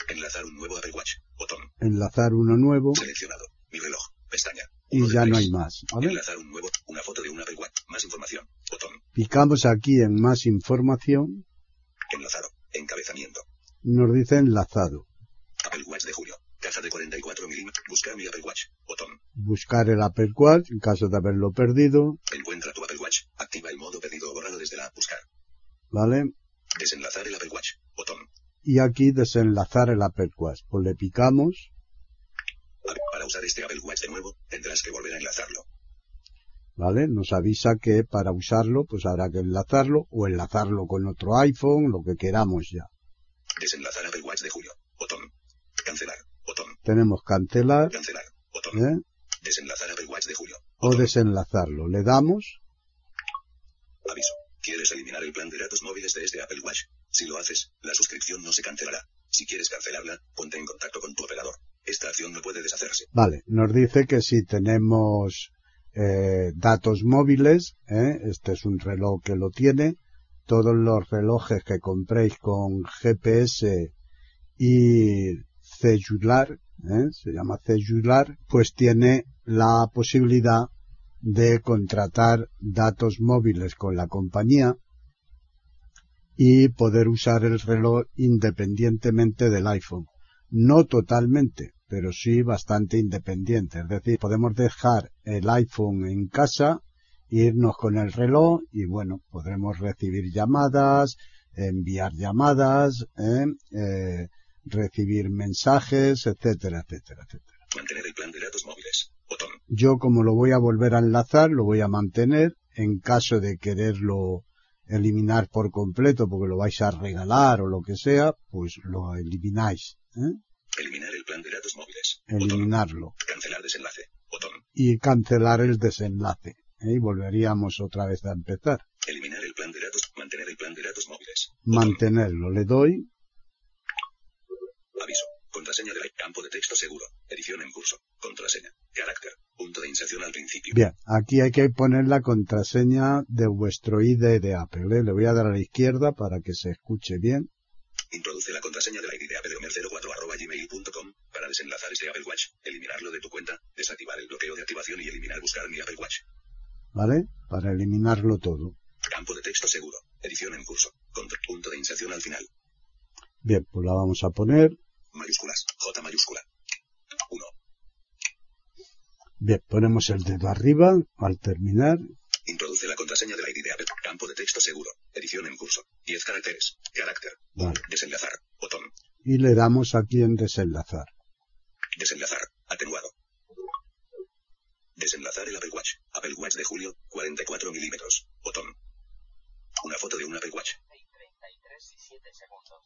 Speaker 6: Enlazar un nuevo Apple Watch. Botón.
Speaker 3: enlazar uno nuevo
Speaker 6: Seleccionado. Mi reloj. Pestaña.
Speaker 3: Y ya no hay más. ¿vale?
Speaker 6: Enlazar un nuevo. Una foto de un Apple Watch. Más información. Botón.
Speaker 3: Picamos aquí en más información,
Speaker 6: Enlazado. Encabezamiento.
Speaker 3: nos dice enlazado.
Speaker 6: Apple Watch de julio. Caja de 44 milímetros. Buscar mi Apple Watch. Botón.
Speaker 3: Buscar el Apple Watch en caso de haberlo perdido,
Speaker 6: Encuentra tu Apple Watch. Activa el modo pedido o borrado desde la app Buscar.
Speaker 3: ¿vale?
Speaker 6: Desenlazar el Apple Watch. Botón.
Speaker 3: Y aquí desenlazar el Apple Watch. Pues le picamos,
Speaker 6: Para usar este Apple Watch de nuevo, tendrás que volver a enlazarlo.
Speaker 3: ¿vale? Nos avisa que para usarlo, pues habrá que enlazarlo o enlazarlo con otro iPhone, lo que queramos ya.
Speaker 6: Desenlazar Apple Watch de julio. Botón. Cancelar. Botón.
Speaker 3: Tenemos cancelar,
Speaker 6: Cancelar. Botón.
Speaker 3: ¿eh?
Speaker 6: Desenlazar Apple Watch de julio.
Speaker 3: O
Speaker 6: Botón.
Speaker 3: desenlazarlo. Le damos,
Speaker 6: Aviso. ¿Quieres eliminar el plan de datos móviles de este Apple Watch? Si lo haces, la suscripción no se cancelará. Si quieres cancelarla, ponte en contacto con tu operador. Esta acción no puede deshacerse.
Speaker 3: Vale, nos dice que si tenemos eh, datos móviles, ¿eh? este es un reloj que lo tiene, todos los relojes que compréis con GPS y celular, ¿eh? se llama celular, pues tiene la posibilidad de contratar datos móviles con la compañía y poder usar el reloj independientemente del iPhone. No totalmente, pero sí bastante independiente. Es decir, podemos dejar el iPhone en casa, irnos con el reloj y bueno, podremos recibir llamadas, enviar llamadas, ¿eh? Eh, recibir mensajes, etcétera, etcétera, etcétera.
Speaker 6: Mantener el plan de datos móviles. Botón.
Speaker 3: Yo como lo voy a volver a enlazar, lo voy a mantener en caso de quererlo eliminar por completo porque lo vais a regalar o lo que sea, pues lo elimináis, ¿eh?
Speaker 6: Eliminar el plan de datos móviles. Botón.
Speaker 3: eliminarlo
Speaker 6: Cancelar desenlace. Botón.
Speaker 3: y cancelar el desenlace ¿eh? y volveríamos otra vez a empezar.
Speaker 6: Eliminar el plan de datos. Mantener el plan de datos móviles.
Speaker 3: Mantenerlo, le doy,
Speaker 6: Aviso. Contraseña del campo de texto seguro. Edición en curso. Contraseña. Carácter. Punto de inserción al principio.
Speaker 3: bien, aquí hay que poner la contraseña de vuestro ID de Apple, ¿eh? le voy a dar a la izquierda para que se escuche bien,
Speaker 6: Introduce la contraseña ID de Apple Homer 04 arroba gmail.com para desenlazar este Apple Watch, eliminarlo de tu cuenta, desactivar el bloqueo de activación y eliminar buscar mi Apple Watch.
Speaker 3: ¿vale? Para eliminarlo todo.
Speaker 6: Campo de texto seguro. Edición en curso. Punto de inserción al final.
Speaker 3: Bien, pues la vamos a poner.
Speaker 6: Mayúsculas. J mayúscula. 1.
Speaker 3: Bien, ponemos el dedo arriba al terminar.
Speaker 6: Introduce la contraseña del ID de Apple. Campo de texto seguro. Edición en curso. 10 caracteres. Carácter.
Speaker 3: Vale.
Speaker 6: Desenlazar. Botón.
Speaker 3: Y le damos aquí en desenlazar.
Speaker 6: Desenlazar. Atenuado. Desenlazar el Apple Watch. Apple Watch de julio. 44 milímetros. Botón. Una foto de un Apple Watch.
Speaker 4: 33 y 7 segundos.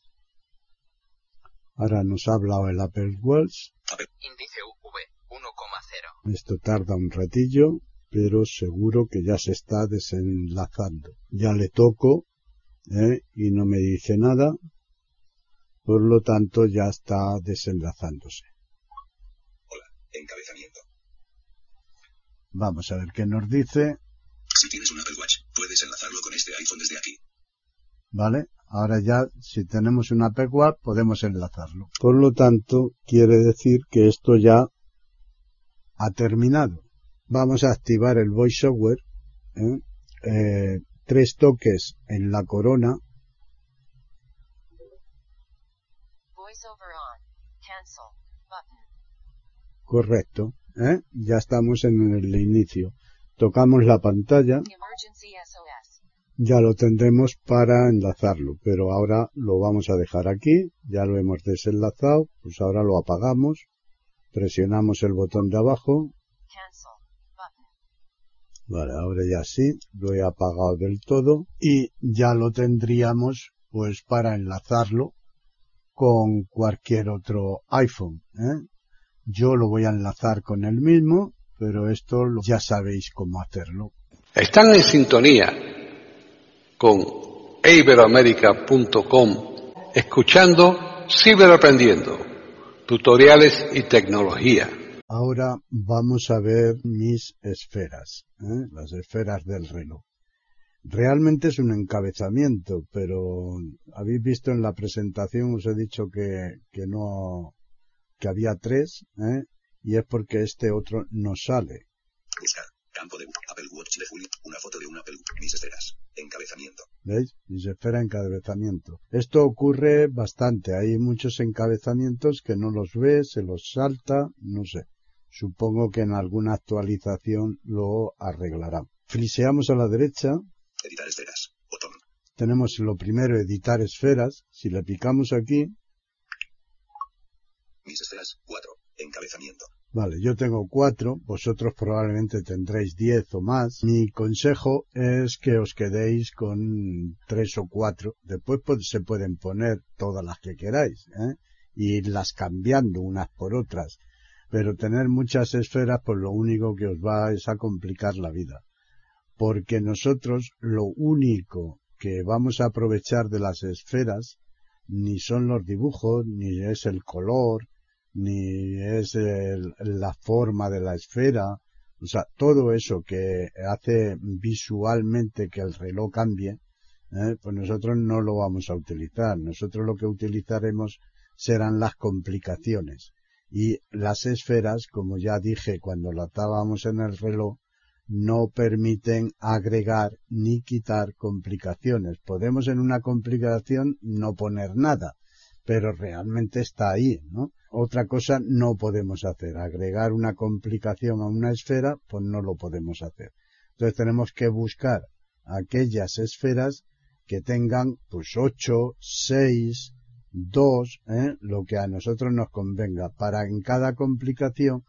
Speaker 3: Ahora nos ha hablado el Apple Watch.
Speaker 6: Apple.
Speaker 4: Índice UV 1,0.
Speaker 3: Esto tarda un ratillo, pero seguro que ya se está desenlazando. Ya le toco ¿eh? y no me dice nada. Por lo tanto, ya está desenlazándose.
Speaker 6: Hola. Encabezamiento.
Speaker 3: Vamos a ver qué nos dice.
Speaker 6: Si tienes un Apple Watch, puedes enlazarlo con este iPhone desde aquí.
Speaker 3: ¿Vale? Ahora ya, si tenemos una Apple Watch, podemos enlazarlo. Por lo tanto, quiere decir que esto ya ha terminado. Vamos a activar el VoiceOver. ¿eh? Eh, tres toques en la corona. Correcto. ¿eh? Ya estamos en el inicio. Tocamos la pantalla. Ya lo tendremos para enlazarlo, pero ahora lo vamos a dejar aquí. Ya lo hemos desenlazado. Pues ahora lo apagamos. Presionamos el botón de abajo. Vale, ahora ya sí, lo he apagado del todo y ya lo tendríamos pues para enlazarlo con cualquier otro iPhone. ¿eh? Yo lo voy a enlazar con el mismo, pero esto lo- ya sabéis cómo hacerlo.
Speaker 2: Están en sintonía con iberoamerica.com escuchando Ciberaprendiendo, tutoriales y tecnología.
Speaker 3: Ahora vamos a ver mis esferas, ¿eh? las esferas del reloj. Realmente es un encabezamiento, pero habéis visto en la presentación, os he dicho que, que no, que había tres, ¿eh? y es porque este otro no sale.
Speaker 6: Buscar. Campo de Apple Watch de julio. Una foto de un Apple. Mis esferas. Encabezamiento.
Speaker 3: ¿Veis? Mis esferas encabezamiento. Esto ocurre bastante. Hay muchos encabezamientos que no los ve, se los salta, no sé. Supongo que en alguna actualización lo arreglarán. Fliseamos a la derecha,
Speaker 6: Editar esferas. Botón.
Speaker 3: tenemos lo primero, editar esferas. Si le picamos aquí,
Speaker 6: Mis esferas. 4. Encabezamiento.
Speaker 3: vale, yo tengo cuatro, vosotros probablemente tendréis diez o más. Mi consejo es que os quedéis con tres o cuatro. Después pues, se pueden poner todas las que queráis, ¿eh? y irlas cambiando unas por otras. Pero tener muchas esferas, pues lo único que os va es a complicar la vida. Porque nosotros lo único que vamos a aprovechar de las esferas ni son los dibujos, ni es el color, ni es el- la forma de la esfera, o sea, todo eso que hace visualmente que el reloj cambie, ¿eh? pues nosotros no lo vamos a utilizar. Nosotros lo que utilizaremos serán las complicaciones. Y las esferas, como ya dije cuando lo atábamos en el reloj, no permiten agregar ni quitar complicaciones. Podemos en una complicación no poner nada, pero realmente está ahí, ¿no? Otra cosa no podemos hacer. Agregar una complicación a una esfera, pues no lo podemos hacer. Entonces tenemos que buscar aquellas esferas que tengan pues 8, 6, 2, ¿eh? lo que a nosotros nos convenga, para en cada complicación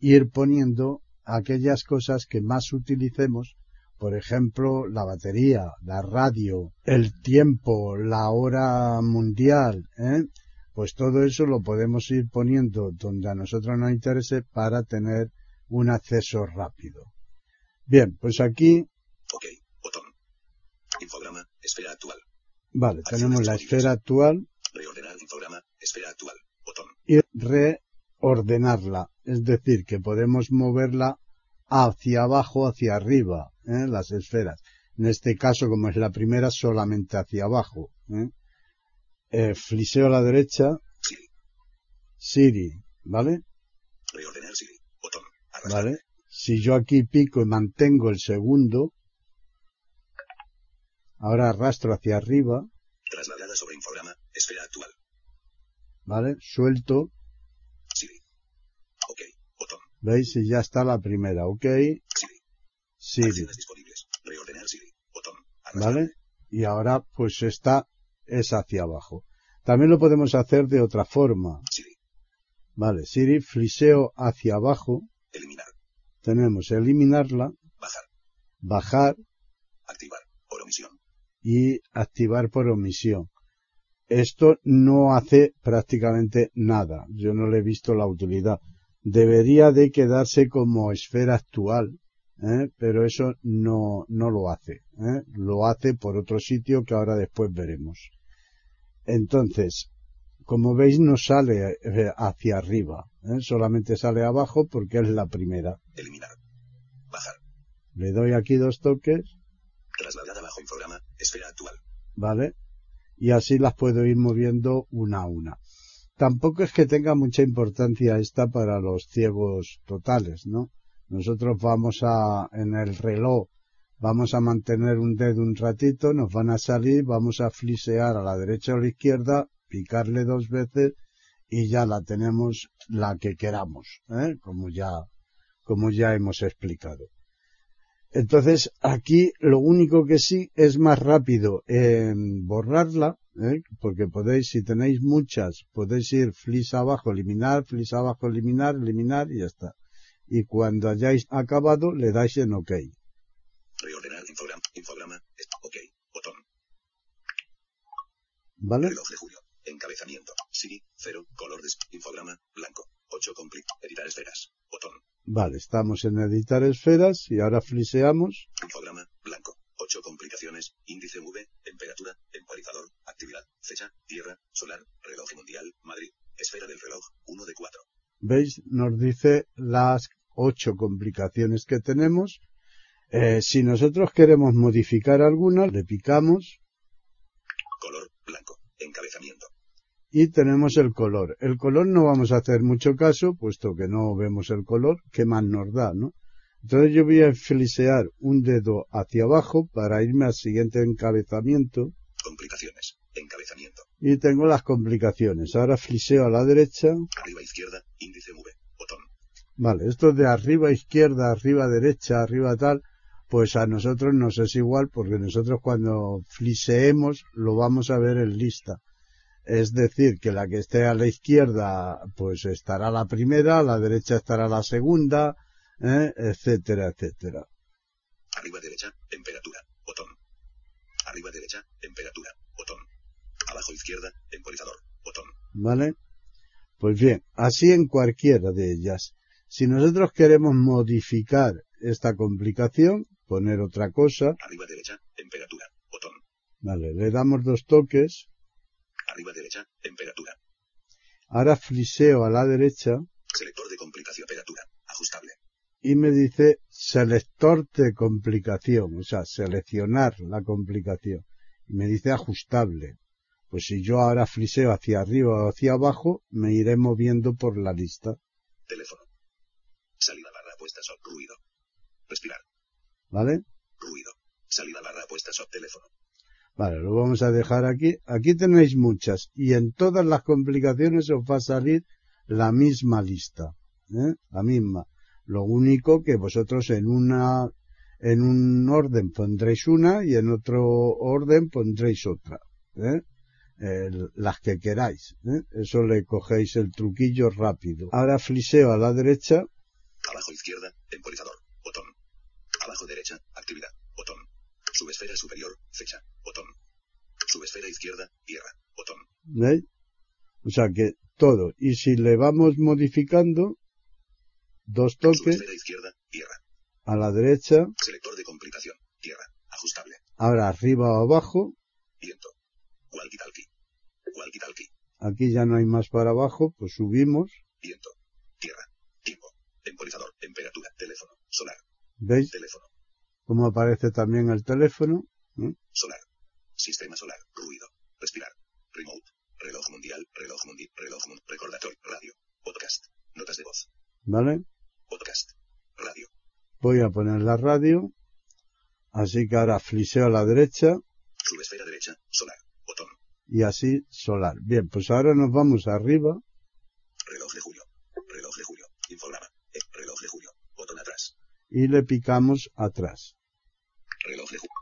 Speaker 3: ir poniendo aquellas cosas que más utilicemos, por ejemplo, la batería, la radio, el tiempo, la hora mundial, ¿eh? pues todo eso lo podemos ir poniendo donde a nosotros nos interese para tener un acceso rápido. Bien, pues aquí,
Speaker 6: Ok. Botón. Infograma. Esfera actual.
Speaker 3: vale, tenemos la esfera actual
Speaker 6: Reordenar infograma. Esfera actual. Botón.
Speaker 3: y reordenarla, es decir, que podemos moverla hacia abajo, hacia arriba, ¿eh? las esferas. En este caso, como es la primera, solamente hacia abajo. ¿eh? Eh, fliseo a la derecha,
Speaker 6: Siri.
Speaker 3: Siri, ¿vale?
Speaker 6: Reordenar Siri. Botón. Arrastrar.
Speaker 3: ¿Vale? Si yo aquí pico y mantengo el segundo, ahora arrastro hacia arriba,
Speaker 6: infograma. Esfera actual.
Speaker 3: ¿vale? Suelto,
Speaker 6: Siri. Ok. Botón.
Speaker 3: ¿veis? Y ya está la primera, ¿ok?
Speaker 6: Siri.
Speaker 3: Siri,
Speaker 6: disponibles. Reordenar Siri. Botón. Arrastrar.
Speaker 3: ¿vale? Y ahora pues está, es hacia abajo. También lo podemos hacer de otra forma,
Speaker 6: Siri.
Speaker 3: ¿vale? Siri, fliseo hacia abajo,
Speaker 6: Eliminar.
Speaker 3: tenemos eliminarla,
Speaker 6: Bajar.
Speaker 3: bajar
Speaker 6: Activar. Por omisión.
Speaker 3: y activar por omisión. Esto no hace prácticamente nada. Yo no le he visto la utilidad. Debería de quedarse como esfera actual, ¿eh? pero eso no, no lo hace. ¿eh? Lo hace por otro sitio que ahora después veremos. Entonces, como veis no sale eh, hacia arriba, ¿eh? solamente sale abajo porque es la primera.
Speaker 6: Eliminar. Bajar.
Speaker 3: Le doy aquí dos toques
Speaker 6: Trasladada bajo infograma. Esfera actual.
Speaker 3: ¿vale? Y así las puedo ir moviendo una a una. tampoco es que tenga mucha importancia esta para los ciegos totales, ¿no? Nosotros vamos a, en el reloj, vamos a mantener un dedo un ratito, nos van a salir, vamos a flisear a la derecha o a la izquierda, picarle dos veces y ya la tenemos la que queramos, ¿eh? como ya, como ya hemos explicado. Entonces, aquí lo único que sí es más rápido en borrarla, ¿eh? porque podéis, si tenéis muchas, podéis ir flis abajo, eliminar, flis abajo, eliminar, eliminar y ya está. Y cuando hayáis acabado, le dais en OK.
Speaker 6: Reordenar infograma. Infograma. Ok. Botón.
Speaker 3: ¿Vale?
Speaker 6: Reloj de julio. Encabezamiento. Siri. Cero. Color de infograma. Blanco. 8 compli. Editar esferas. Botón.
Speaker 3: Vale, estamos en editar esferas y ahora fliseamos.
Speaker 6: Infograma. Blanco. 8 complicaciones. Índice V. Temperatura. Temporizador. Actividad. Fecha. Tierra. Solar. Reloj mundial. Madrid. Esfera del reloj. 1 de 4.
Speaker 3: ¿Veis? Nos dice las ocho complicaciones que tenemos. Eh, si nosotros queremos modificar alguna, le picamos
Speaker 6: Color. Blanco. Encabezamiento.
Speaker 3: Y tenemos el color. El color no vamos a hacer mucho caso, puesto que no vemos el color, ¿qué más nos da, no? Entonces yo voy a flisear un dedo hacia abajo para irme al siguiente encabezamiento
Speaker 6: Complicaciones. Encabezamiento.
Speaker 3: y tengo las complicaciones. Ahora fliseo a la derecha.
Speaker 6: Arriba izquierda. Índice V. Botón.
Speaker 3: Vale, esto de arriba izquierda, arriba derecha, arriba tal, pues a nosotros nos es igual porque nosotros cuando fliseemos lo vamos a ver en lista. Es decir, que la que esté a la izquierda pues estará la primera, la derecha estará la segunda, ¿eh? etcétera, etcétera.
Speaker 6: Arriba derecha. Temperatura. Botón. Arriba derecha. Temperatura. Botón. Abajo izquierda. Temporizador. Botón.
Speaker 3: ¿Vale? Pues bien, así en cualquiera de ellas. Si nosotros queremos modificar esta complicación, poner otra cosa,
Speaker 6: Arriba derecha. Temperatura. Botón.
Speaker 3: vale, le damos dos toques,
Speaker 6: Arriba derecha. Temperatura.
Speaker 3: ahora fliseo a la derecha
Speaker 6: Selector de complicación. Temperatura. Ajustable.
Speaker 3: y me dice selector de complicación, o sea, seleccionar la complicación. Y me dice ajustable. Pues si yo ahora fliseo hacia arriba o hacia abajo, me iré moviendo por la lista.
Speaker 6: Teléfono. Salida barra puesta stop. Ruido. Respirar.
Speaker 3: ¿Vale?
Speaker 6: Ruido. Salida barra puesta stop. Teléfono.
Speaker 3: Vale, lo vamos a dejar aquí. Aquí tenéis muchas y en todas las complicaciones os va a salir la misma lista, ¿eh? la misma. Lo único que vosotros en una, en un orden pondréis una y en otro orden pondréis otra, ¿eh? Las que queráis. ¿eh? Eso le cogéis el truquillo rápido. Ahora fliseo a la derecha
Speaker 6: Abajo izquierda. Temporizador. Botón. Abajo derecha. Actividad. Botón. Subesfera superior. Fecha. Botón. Subesfera izquierda. Tierra. Botón.
Speaker 3: ¿Veis? O sea que todo. Y si le vamos modificando, dos toques
Speaker 6: Subesfera izquierda. Tierra.
Speaker 3: a la derecha,
Speaker 6: Selector de complicación. Tierra. Ajustable.
Speaker 3: ahora arriba o abajo,
Speaker 6: Viento. Walkie talkie. Walkie talkie.
Speaker 3: aquí ya no hay más para abajo, pues subimos,
Speaker 6: Viento. Tierra. Tiempo. Temporizador. Temperatura. Teléfono. Solar.
Speaker 3: ¿veis?
Speaker 6: Teléfono.
Speaker 3: Cómo aparece también el teléfono, ¿eh?
Speaker 6: Solar. Sistema solar. Ruido. Respirar. Remote. Reloj mundial. Reloj mundial. Reloj mundial. Recordatorio. Radio. Podcast. Notas de voz.
Speaker 3: ¿vale?
Speaker 6: Podcast. Radio.
Speaker 3: Voy a poner la radio, así que ahora fliseo a la derecha
Speaker 6: Subesfera derecha. Solar. Botón.
Speaker 3: y así solar. Bien, pues ahora nos vamos arriba,
Speaker 6: Reloj de julio. Reloj de julio. Infograma. Eh, reloj de julio. Botón atrás.
Speaker 3: y le picamos atrás.
Speaker 6: Reloj de julio.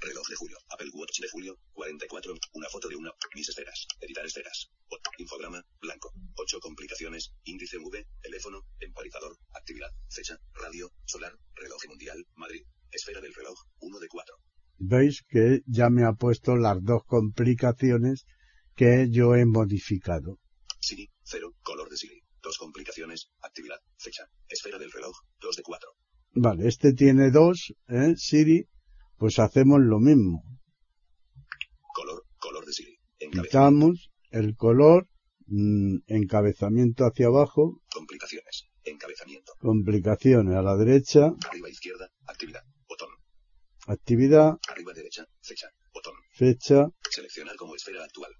Speaker 6: Reloj de julio. Apple Watch de julio. 44. Una foto de una. Mis esferas. Editar esferas. Bot- Infograma. Blanco. 8 complicaciones. Índice V. Teléfono. Temporizador. Actividad. Fecha. Radio. Solar. Reloj mundial. Madrid. Esfera del reloj. 1 de 4.
Speaker 3: Veis que ya me ha puesto las dos complicaciones que yo he modificado.
Speaker 6: Siri. 0. Color de Siri. Dos complicaciones. Actividad. Fecha. Esfera del reloj. 2 de 4.
Speaker 3: Vale, este tiene dos, ¿eh? Siri, pues hacemos lo mismo.
Speaker 6: Color. Color de Siri.
Speaker 3: Quitamos el color, mm, encabezamiento hacia abajo,
Speaker 6: Complicaciones. Encabezamiento.
Speaker 3: complicaciones a la derecha,
Speaker 6: Arriba izquierda. Actividad. Botón.
Speaker 3: actividad,
Speaker 6: Arriba derecha. Fecha. Botón.
Speaker 3: fecha,
Speaker 6: Seleccionar como esfera actual.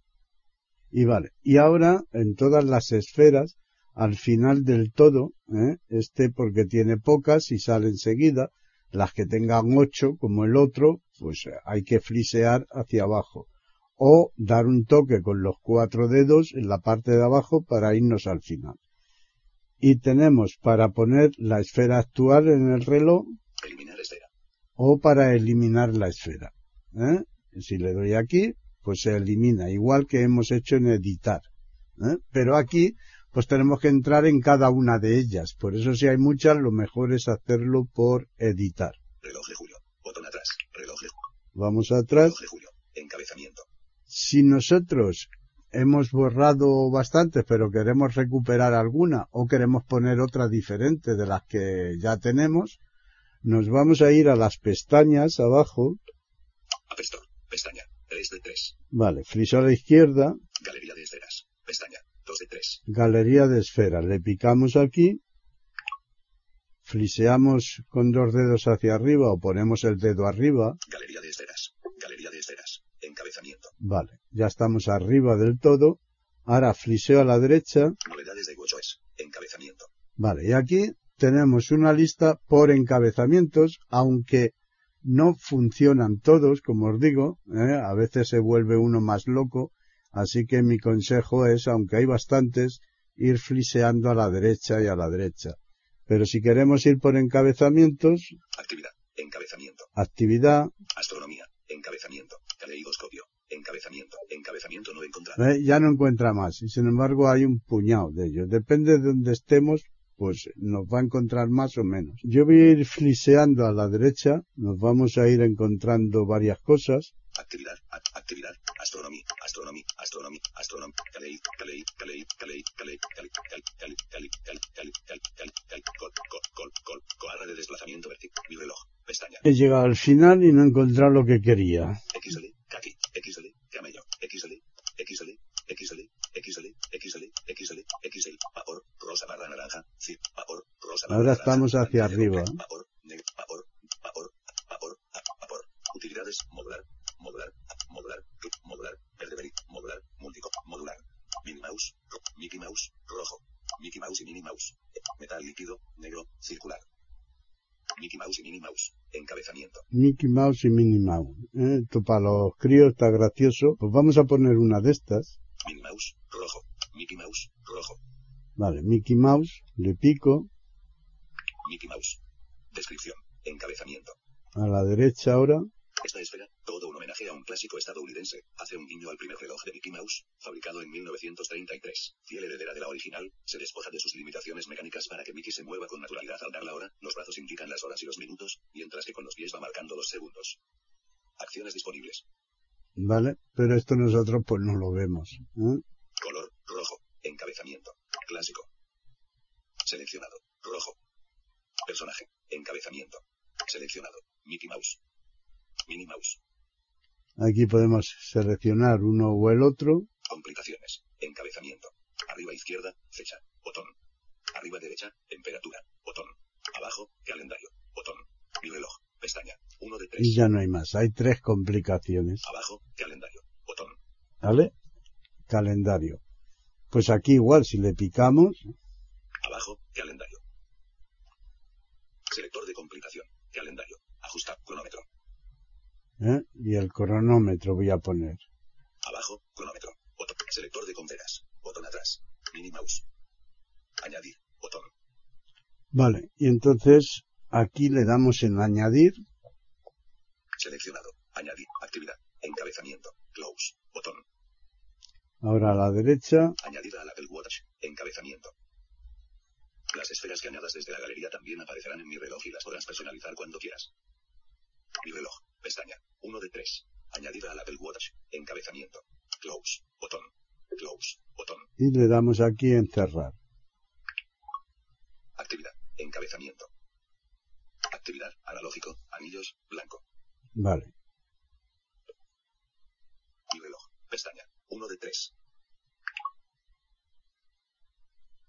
Speaker 3: Y vale. Y ahora, en todas las esferas, al final del todo, ¿eh? este porque tiene pocas y sale enseguida, las que tengan ocho, como el otro, pues hay que flisear hacia abajo. O dar un toque con los cuatro dedos en la parte de abajo para irnos al final. Y tenemos para poner la esfera actual en el reloj
Speaker 6: Eliminar esfera.
Speaker 3: o para eliminar la esfera. ¿eh? Si le doy aquí, pues se elimina, igual que hemos hecho en editar. ¿eh? Pero aquí, pues tenemos que entrar en cada una de ellas. Por eso si hay muchas, lo mejor es hacerlo por editar.
Speaker 6: Reloj de julio. Botón atrás. Reloj de,
Speaker 3: Vamos atrás.
Speaker 6: reloj de julio. Encabezamiento.
Speaker 3: Si nosotros hemos borrado bastantes, pero queremos recuperar alguna o queremos poner otra diferente de las que ya tenemos, nos vamos a ir a las pestañas abajo.
Speaker 6: App Store. Pestaña. 3 de 3.
Speaker 3: Vale, friso a la izquierda,
Speaker 6: Galería de. Pestaña. 2 de 3.
Speaker 3: galería de esferas. Le picamos aquí, fliseamos con dos dedos hacia arriba o ponemos el dedo arriba.
Speaker 6: Galería de esferas. Galería de esferas. Encabezamiento.
Speaker 3: Vale, ya estamos arriba del todo. Ahora fliseo a la derecha.
Speaker 6: Novedades de WatchOS. Encabezamiento.
Speaker 3: Vale, y aquí tenemos una lista por encabezamientos, aunque no funcionan todos, como os digo, ¿eh? a veces se vuelve uno más loco, así que mi consejo es, aunque hay bastantes, ir fliseando a la derecha y a la derecha. Pero si queremos ir por encabezamientos,
Speaker 6: Actividad. Encabezamiento.
Speaker 3: actividad,
Speaker 6: Astronomía. Encabezamiento. Caleidoscopio. Encabezamiento. Encabezamiento no encontrado.
Speaker 3: ¿eh? ya no encuentra más, y sin embargo hay un puñado de ellos. Depende de donde estemos, pues nos va a encontrar más o menos. Yo voy a ir fliseando a la derecha, nos vamos a ir encontrando varias cosas.
Speaker 6: Actividad. ac- actividad. Astronomía. Astronomía. Caleid. Caleid. Caleid. Caleid. Caleid. Caleid. Caleid. Caleid. Caleid. Caleid. Caleid. Caleid. Caleid. Col. Col. Col. Col. Coarra de desplazamiento vertical. Mi reloj. Pestaña.
Speaker 3: He llegado al final y no he encontrado lo que quería.
Speaker 6: XL. Kaki. XL. Camello. XL. XL. XL. XL. XL. XL. XL. Vapor. Rosa barra naranja. Zip. Vapor. Rosa barra
Speaker 3: Ahora estamos hacia arriba.
Speaker 6: Vapor. Vapor. Vapor. Vapor. Utilidades. Modular. Modular. Modular. Modular. Verde veri- Modular. Múltico. Modular. Minnie Mouse. Mickey Mouse. Rojo. Mickey Mouse y Minnie Mouse. Metal líquido. Negro. Circular. Mickey Mouse y Minnie Mouse. Encabezamiento.
Speaker 3: Mickey Mouse y Minnie Mouse. ¿eh? Esto para los críos está gracioso. Pues vamos a poner una de estas.
Speaker 6: Minnie Mouse. Rojo. Mickey Mouse. Rojo.
Speaker 3: Vale, Mickey Mouse, le pico.
Speaker 6: Mickey Mouse. Descripción. Encabezamiento.
Speaker 3: A la derecha ahora.
Speaker 6: Esta esfera, todo un homenaje a un clásico estadounidense, hace un guiño al primer reloj de Mickey Mouse, fabricado en 1933. Fiel heredera de la original, se despoja de sus limitaciones mecánicas para que Mickey se mueva con naturalidad al dar la hora, los brazos indican las horas y los minutos, mientras que con los pies va marcando los segundos. Acciones disponibles.
Speaker 3: Vale, pero esto nosotros pues no lo vemos. ¿eh?
Speaker 6: Color, rojo. Encabezamiento. Clásico. Seleccionado. Rojo. Personaje. Encabezamiento. Seleccionado. Mickey Mouse. Minnie Mouse.
Speaker 3: Aquí podemos seleccionar uno o el otro.
Speaker 6: Complicaciones. Encabezamiento. Arriba izquierda, fecha. Botón. Arriba derecha, temperatura. Botón. Abajo, calendario. Botón. Mi reloj. Pestaña. Uno de tres.
Speaker 3: Y ya no hay más. Hay tres complicaciones.
Speaker 6: Abajo, calendario. Botón.
Speaker 3: ¿Vale? Calendario. Pues aquí igual, si le picamos,
Speaker 6: Abajo, calendario. Selector de complicación. Calendario. Ajustar cronómetro.
Speaker 3: ¿Eh? y el cronómetro voy a poner.
Speaker 6: Abajo, cronómetro. Botón. Selector de conferas. Botón atrás. Mini mouse. Añadir. Botón.
Speaker 3: Vale, y entonces aquí le damos en añadir.
Speaker 6: Seleccionado. Añadir. Actividad. Encabezamiento. Close. Botón.
Speaker 3: Ahora a la derecha,
Speaker 6: Añadida al Apple Watch. Encabezamiento. Las esferas que añadas desde la galería también aparecerán en mi reloj y las podrás personalizar cuando quieras. Mi reloj. Pestaña. 1 de 3. Añadida al Apple Watch. Encabezamiento. Close. Botón. Close. Botón.
Speaker 3: y le damos aquí en cerrar.
Speaker 6: Actividad. Encabezamiento. Actividad. Analógico. Anillos. Blanco.
Speaker 3: Vale,
Speaker 6: Mi reloj. Pestaña. 1 de 3.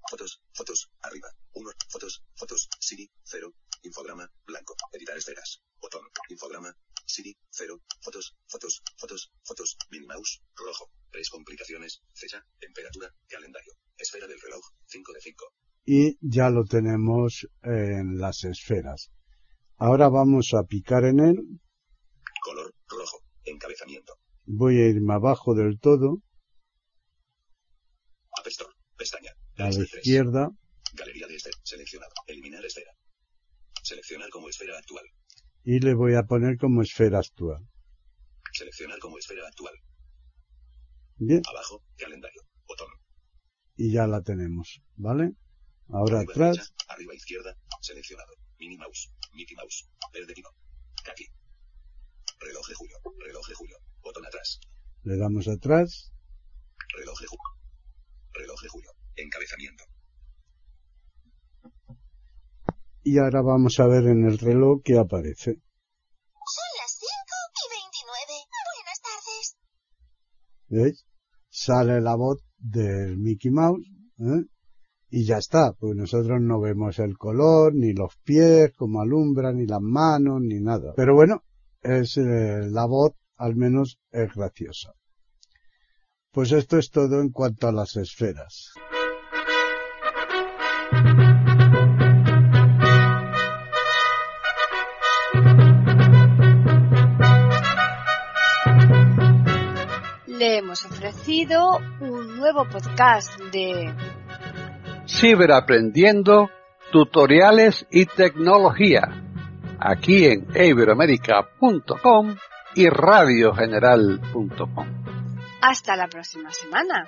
Speaker 6: Fotos. Fotos. Arriba. 1. Fotos. Fotos. Siri. 0. Infograma. Blanco. Editar esferas. Botón. Infograma. Siri, 0, fotos, fotos, fotos, fotos, Minnie Mouse, rojo, tres complicaciones, fecha, temperatura, calendario, esfera del reloj, 5 de 5.
Speaker 3: y ya lo tenemos en las esferas. Ahora vamos a picar en él.
Speaker 6: Color, rojo, encabezamiento.
Speaker 3: Voy a irme abajo del todo,
Speaker 6: App Store, pestaña,
Speaker 3: a la izquierda,
Speaker 6: Galería de esfera, seleccionado, eliminar esfera. Seleccionar como esfera actual.
Speaker 3: Y le voy a poner como esfera actual.
Speaker 6: Seleccionar como esfera actual.
Speaker 3: Bien,
Speaker 6: Abajo, calendario, botón.
Speaker 3: y ya la tenemos, ¿vale? Ahora
Speaker 6: arriba
Speaker 3: atrás,
Speaker 6: derecha, arriba izquierda, seleccionado. Minnie Mouse, Mickey Mouse, verde tino. Kaki. Reloj de julio, reloj de julio, botón atrás.
Speaker 3: le damos atrás,
Speaker 6: Reloj de julio. Reloj de julio, encabezamiento.
Speaker 3: Y ahora vamos a ver en el reloj qué aparece.
Speaker 7: Son las 5 y 29. Buenas tardes.
Speaker 3: ¿Veis? Sale la voz del Mickey Mouse, ¿eh? y ya está, pues nosotros no vemos el color, ni los pies, como alumbra, ni las manos, ni nada. Pero bueno, es eh, la voz, al menos es graciosa. Pues esto es todo en cuanto a las esferas.
Speaker 1: Le hemos ofrecido un nuevo podcast de
Speaker 2: Ciberaprendiendo, tutoriales y tecnología. Aquí en iberoamerica.com y radiogeneral.com.
Speaker 1: Hasta la próxima semana.